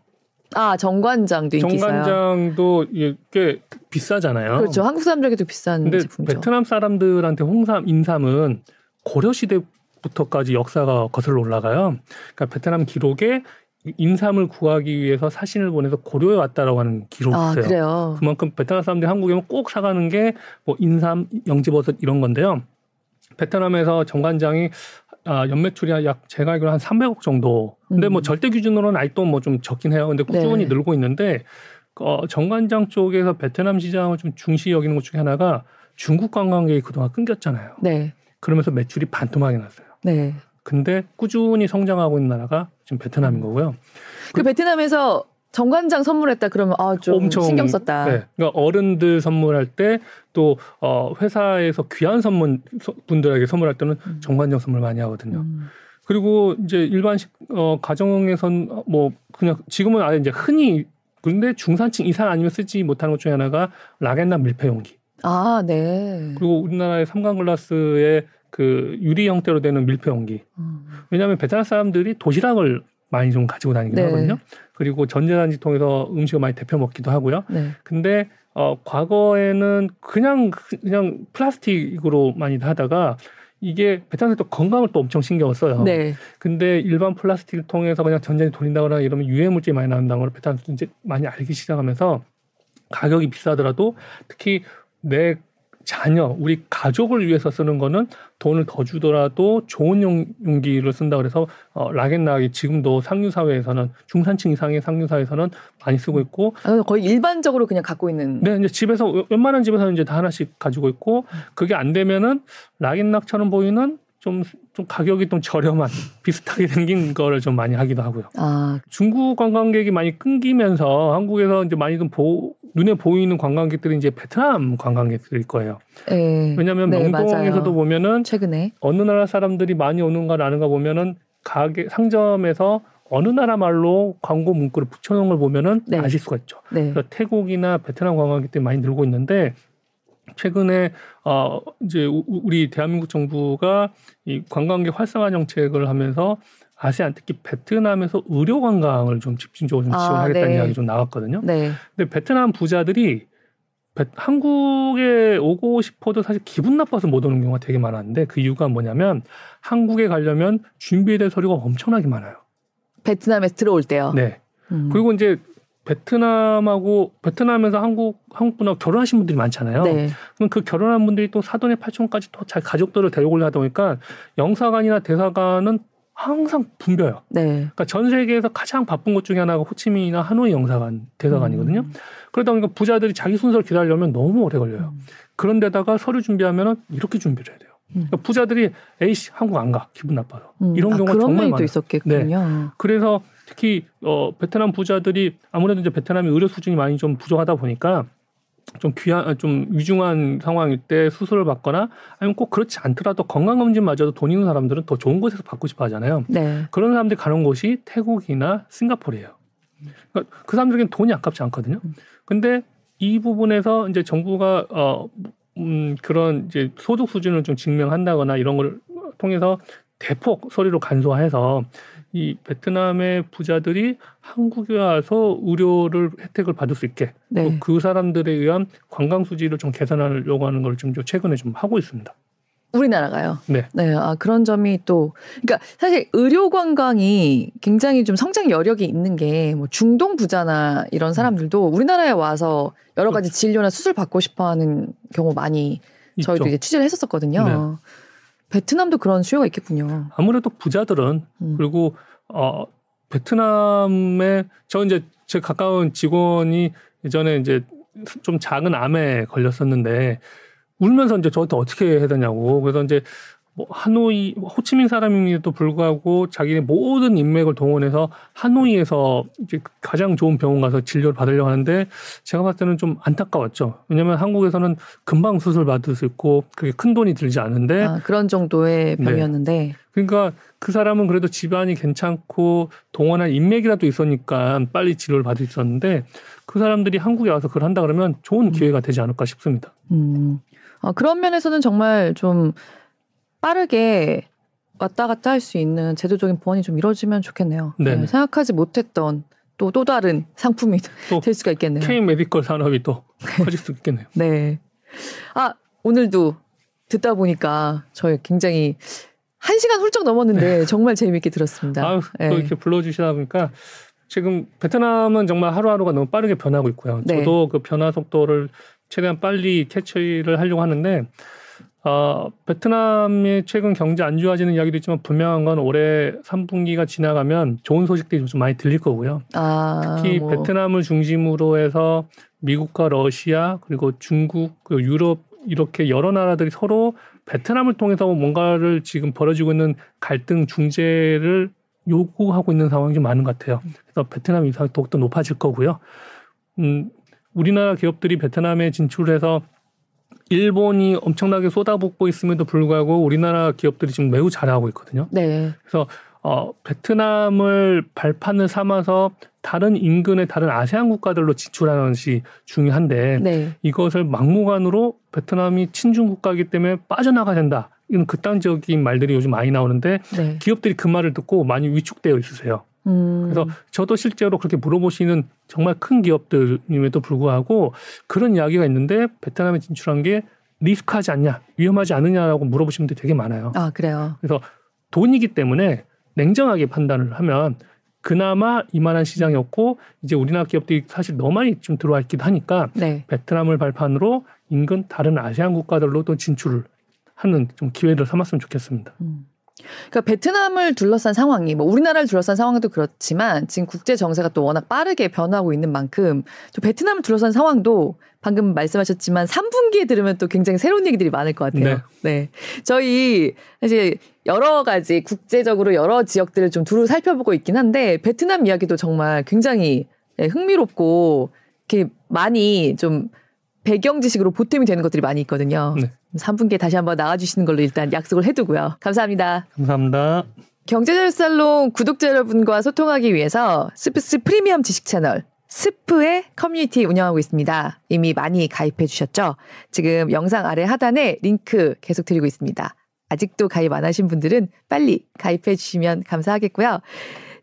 아 정관장도 인기 있어요. 정관장도 꽤 비싸잖아요. 그렇죠. 한국 사람들에게도 비싼 근데 제품이죠. 베트남 사람들한테 홍삼, 인삼은 고려 시대 부터까지 역사가 거슬러 올라가요. 그러니까 베트남 기록에 인삼을 구하기 위해서 사신을 보내서 고려에 왔다라고 하는 기록이 아 있어요. 그래요. 그만큼 베트남 사람들이 한국에 오면 꼭 사가는 게 뭐 인삼, 영지버섯 이런 건데요. 베트남에서 정관장이 아, 연매출이 약 제가 알기로 한 300억 정도. 근데 뭐 음. 절대 기준으로는 아직도 뭐 좀 적긴 해요. 근데 꾸준히 네. 늘고 있는데 어, 정관장 쪽에서 베트남 시장을 좀 중시 여기는 것 중에 하나가 중국 관광객이 그동안 끊겼잖아요. 네, 그러면서 매출이 반토막이 났어요. 네. 근데 꾸준히 성장하고 있는 나라가 지금 베트남인 거고요. 그 베트남에서 정관장 선물했다 그러면 아좀 엄청 신경 썼다. 네. 그러니까 어른들 선물할 때 또 어, 회사에서 귀한 선물 서- 분들에게 선물할 때는 음. 정관장 선물 많이 하거든요. 음. 그리고 이제 일반식 어, 가정에선 어, 뭐 그냥 지금은 아예 이제 흔히 그런데 중산층 이상 아니면 쓰지 못하는 것 중에 하나가 라겐나 밀폐 용기. 아 네. 그리고 우리나라의 삼광글라스의 그 유리 형태로 되는 밀폐 용기. 음. 왜냐하면 베트남 사람들이 도시락을 많이 좀 가지고 다니긴 네. 하거든요. 그리고 전자단지 통해서 음식을 많이 데펴 먹기도 하고요. 네. 근데 어 과거에는 그냥 그냥 플라스틱으로 많이 하다가 이게 베트남에서 또 건강을 또 엄청 신경을 써요. 네. 근데 일반 플라스틱을 통해서 그냥 전자에 돌린다거나 이러면 유해 물질이 많이 나온다는 걸 베트남에서 이제 많이 알기 시작하면서 가격이 비싸더라도 특히 내 자녀, 우리 가족을 위해서 쓰는 거는 돈을 더 주더라도 좋은 용, 용기를 쓴다 그래서 어, 라겐락이 지금도 상류 사회에서는 중산층 이상의 상류 사회에서는 많이 쓰고 있고 아, 거의 일반적으로 그냥 갖고 있는. 네, 이제 집에서 웬만한 집에서는 이제 다 하나씩 가지고 있고 그게 안 되면은 락인락처럼 보이는 좀, 좀 가격이 좀 저렴한 비슷하게 생긴 거를 좀 많이 하기도 하고요. 아 중국 관광객이 많이 끊기면서 한국에서 이제 많이 좀 보, 눈에 보이는 관광객들이 이제 베트남 관광객들일 거예요. 네. 왜냐하면 네, 명동에서도 맞아요. 보면은 최근에 어느 나라 사람들이 많이 오는가 라는가 보면은 가게 상점에서 어느 나라 말로 광고 문구를 붙여놓은 걸 보면은 네. 아실 수가 있죠. 네. 태국이나 베트남 관광객들이 많이 늘고 있는데 최근에 어 이제 우- 우리 대한민국 정부가 이 관광객 활성화 정책을 하면서 아세안 특히 베트남에서 의료 관광을 좀 집중적으로 좀 아, 지원하겠다는 네. 이야기 좀 나왔거든요. 네. 근데 베트남 부자들이 한국에 오고 싶어도 사실 기분 나빠서 못 오는 경우가 되게 많았는데 그 이유가 뭐냐면 한국에 가려면 준비해야 될 서류가 엄청나게 많아요. 베트남에서 들어올 때요. 네. 음. 그리고 이제 베트남하고 베트남에서 한국 한국 분하고 결혼하신 분들이 많잖아요. 네. 그럼 그 결혼한 분들이 또 사돈의 팔촌까지 또 잘 가족들을 데려오려 하다 보니까 영사관이나 대사관은 항상 붐벼요. 네. 그러니까 전 세계에서 가장 바쁜 곳 중에 하나가 호치민이나 하노이 영사관 대사관이거든요. 음. 그러다 보니까 부자들이 자기 순서를 기다리려면 너무 오래 걸려요. 음. 그런데다가 서류 준비하면은 이렇게 준비를 해야 돼요. 음. 그러니까 부자들이 에이씨 한국 안 가 기분 나빠서 음. 이런 아, 경우가 정말 많아요. 네. 있었겠군요. 그래서 특히 어 베트남 부자들이 아무래도 이제 베트남의 의료 수준이 많이 좀 부족하다 보니까 좀 귀한 좀 위중한 상황일 때 수술을 받거나 아니면 꼭 그렇지 않더라도 건강검진마저도 돈 있는 사람들은 더 좋은 곳에서 받고 싶어 하잖아요. 네. 그런 사람들이 가는 곳이 태국이나 싱가포르예요. 그러니까 그 사람들에겐 돈이 아깝지 않거든요. 근데 이 부분에서 이제 정부가 어 음, 그런 이제 소득 수준을 좀 증명한다거나 이런 걸 통해서 대폭 서류로 간소화해서 이 베트남의 부자들이 한국에 와서 의료를 혜택을 받을 수 있게 네. 또그 사람들에 의한 관광 수지를 좀 개선하려고 하는 걸 좀 최근에 좀 하고 있습니다. 우리나라가요. 네. 네, 아 그런 점이 또 그러니까 사실 의료 관광이 굉장히 좀 성장 여력이 있는 게 뭐 중동 부자나 이런 사람들도 우리나라에 와서 여러 가지 진료나 수술 받고 싶어 하는 경우 많이 저희도 있죠. 이제 취재를 했었거든요. 네. 베트남도 그런 수요가 있겠군요. 아무래도 부자들은 음. 그리고 어 베트남에 저 이제 제 가까운 직원이 예전에 이제 좀 작은 암에 걸렸었는데 울면서 이제 저한테 어떻게 해야 되냐고 그래서 이제 뭐 하노이 호치민 사람임에도 불구하고 자기의 모든 인맥을 동원해서 하노이에서 이제 가장 좋은 병원 가서 진료를 받으려고 하는데 제가 봤을 때는 좀 안타까웠죠. 왜냐하면 한국에서는 금방 수술 받을 수 있고 그게 큰 돈이 들지 않은데 아, 그런 정도의 네. 병이었는데 그러니까 그 사람은 그래도 집안이 괜찮고 동원한 인맥이라도 있었니까 빨리 치료를 받을 수 있었는데 그 사람들이 한국에 와서 그걸 한다 그러면 좋은 기회가 되지 않을까 싶습니다. 음. 아, 그런 면에서는 정말 좀 빠르게 왔다 갔다 할 수 있는 제도적인 보완이 좀 이루어지면 좋겠네요. 네, 생각하지 못했던 또 또 다른 상품이 또 될 수가 있겠네요. K 메디컬 산업이 또 커질 수 있겠네요. 네. 아, 오늘도 듣다 보니까 저희 굉장히 한 시간 훌쩍 넘었는데 정말 재미있게 들었습니다. 네. 아유, 네. 또 이렇게 불러주시다 보니까 지금 베트남은 정말 하루하루가 너무 빠르게 변하고 있고요. 네. 저도 그 변화 속도를 최대한 빨리 캐치를 하려고 하는데 어, 베트남의 최근 경제 안 좋아지는 이야기도 있지만 분명한 건 올해 3분기가 지나가면 좋은 소식들이 좀 많이 들릴 거고요. 아, 특히 뭐, 베트남을 중심으로 해서 미국과 러시아 그리고 중국 그리고 유럽 이렇게 여러 나라들이 서로 베트남을 통해서 뭔가를 지금 벌어지고 있는 갈등 중재를 요구하고 있는 상황이 좀 많은 것 같아요. 그래서 베트남 인상이 더욱더 높아질 거고요. 음, 우리나라 기업들이 베트남에 진출해서 일본이 엄청나게 쏟아붓고 있음에도 불구하고 우리나라 기업들이 지금 매우 잘하고 있거든요. 네. 그래서 어, 베트남을 발판을 삼아서 다른 인근의 다른 아세안 국가들로 진출하는 것이 중요한데 네. 이것을 막무가내로 베트남이 친중 국가이기 때문에 빠져나가야 된다. 이런 극단적인 말들이 요즘 많이 나오는데 네. 기업들이 그 말을 듣고 많이 위축되어 있으세요. 음, 그래서 저도 실제로 그렇게 물어보시는 정말 큰 기업들임에도 불구하고 그런 이야기가 있는데 베트남에 진출한 게 리스크하지 않냐, 위험하지 않느냐라고 물어보시는 분들이 되게 많아요. 아, 그래요. 그래서 돈이기 때문에 냉정하게 판단을 하면 그나마 이만한 시장이었고 이제 우리나라 기업들이 사실 너무 많이 좀 들어와 있기도 하니까 네. 베트남을 발판으로 인근 다른 아시안 국가들로 또 진출을 하는 좀 기회를 삼았으면 좋겠습니다. 음. 그러니까 베트남을 둘러싼 상황이 뭐 우리나라를 둘러싼 상황도 그렇지만 지금 국제 정세가 또 워낙 빠르게 변하고 있는 만큼 또 베트남을 둘러싼 상황도 방금 말씀하셨지만 3분기에 들으면 또 굉장히 새로운 얘기들이 많을 것 같아요. 네. 저희 이제 여러 가지 국제적으로 여러 지역들을 좀 두루 살펴보고 있긴 한데 베트남 이야기도 정말 굉장히 네, 흥미롭고 이렇게 많이 좀 배경 지식으로 보탬이 되는 것들이 많이 있거든요. 네. 3분기에 다시 한번 나와주시는 걸로 일단 약속을 해두고요. 감사합니다. 감사합니다. 경제자유살롱 구독자 여러분과 소통하기 위해서 스프스 프리미엄 지식 채널 스프의 커뮤니티 운영하고 있습니다. 이미 많이 가입해 주셨죠? 지금 영상 아래 하단에 링크 계속 드리고 있습니다. 아직도 가입 안 하신 분들은 빨리 가입해 주시면 감사하겠고요.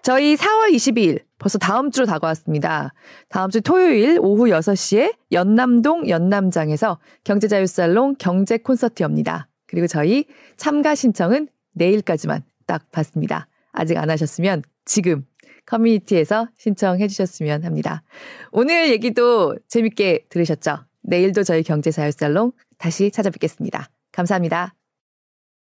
저희 4월 22일 벌써 다음 주로 다가왔습니다. 다음 주 토요일 오후 6시에 연남동 연남장에서 경제자유살롱 경제 콘서트입니다. 그리고 저희 참가 신청은 내일까지만 딱 받습니다. 아직 안 하셨으면 지금 커뮤니티에서 신청해 주셨으면 합니다. 오늘 얘기도 재밌게 들으셨죠? 내일도 저희 경제자유살롱 다시 찾아뵙겠습니다. 감사합니다.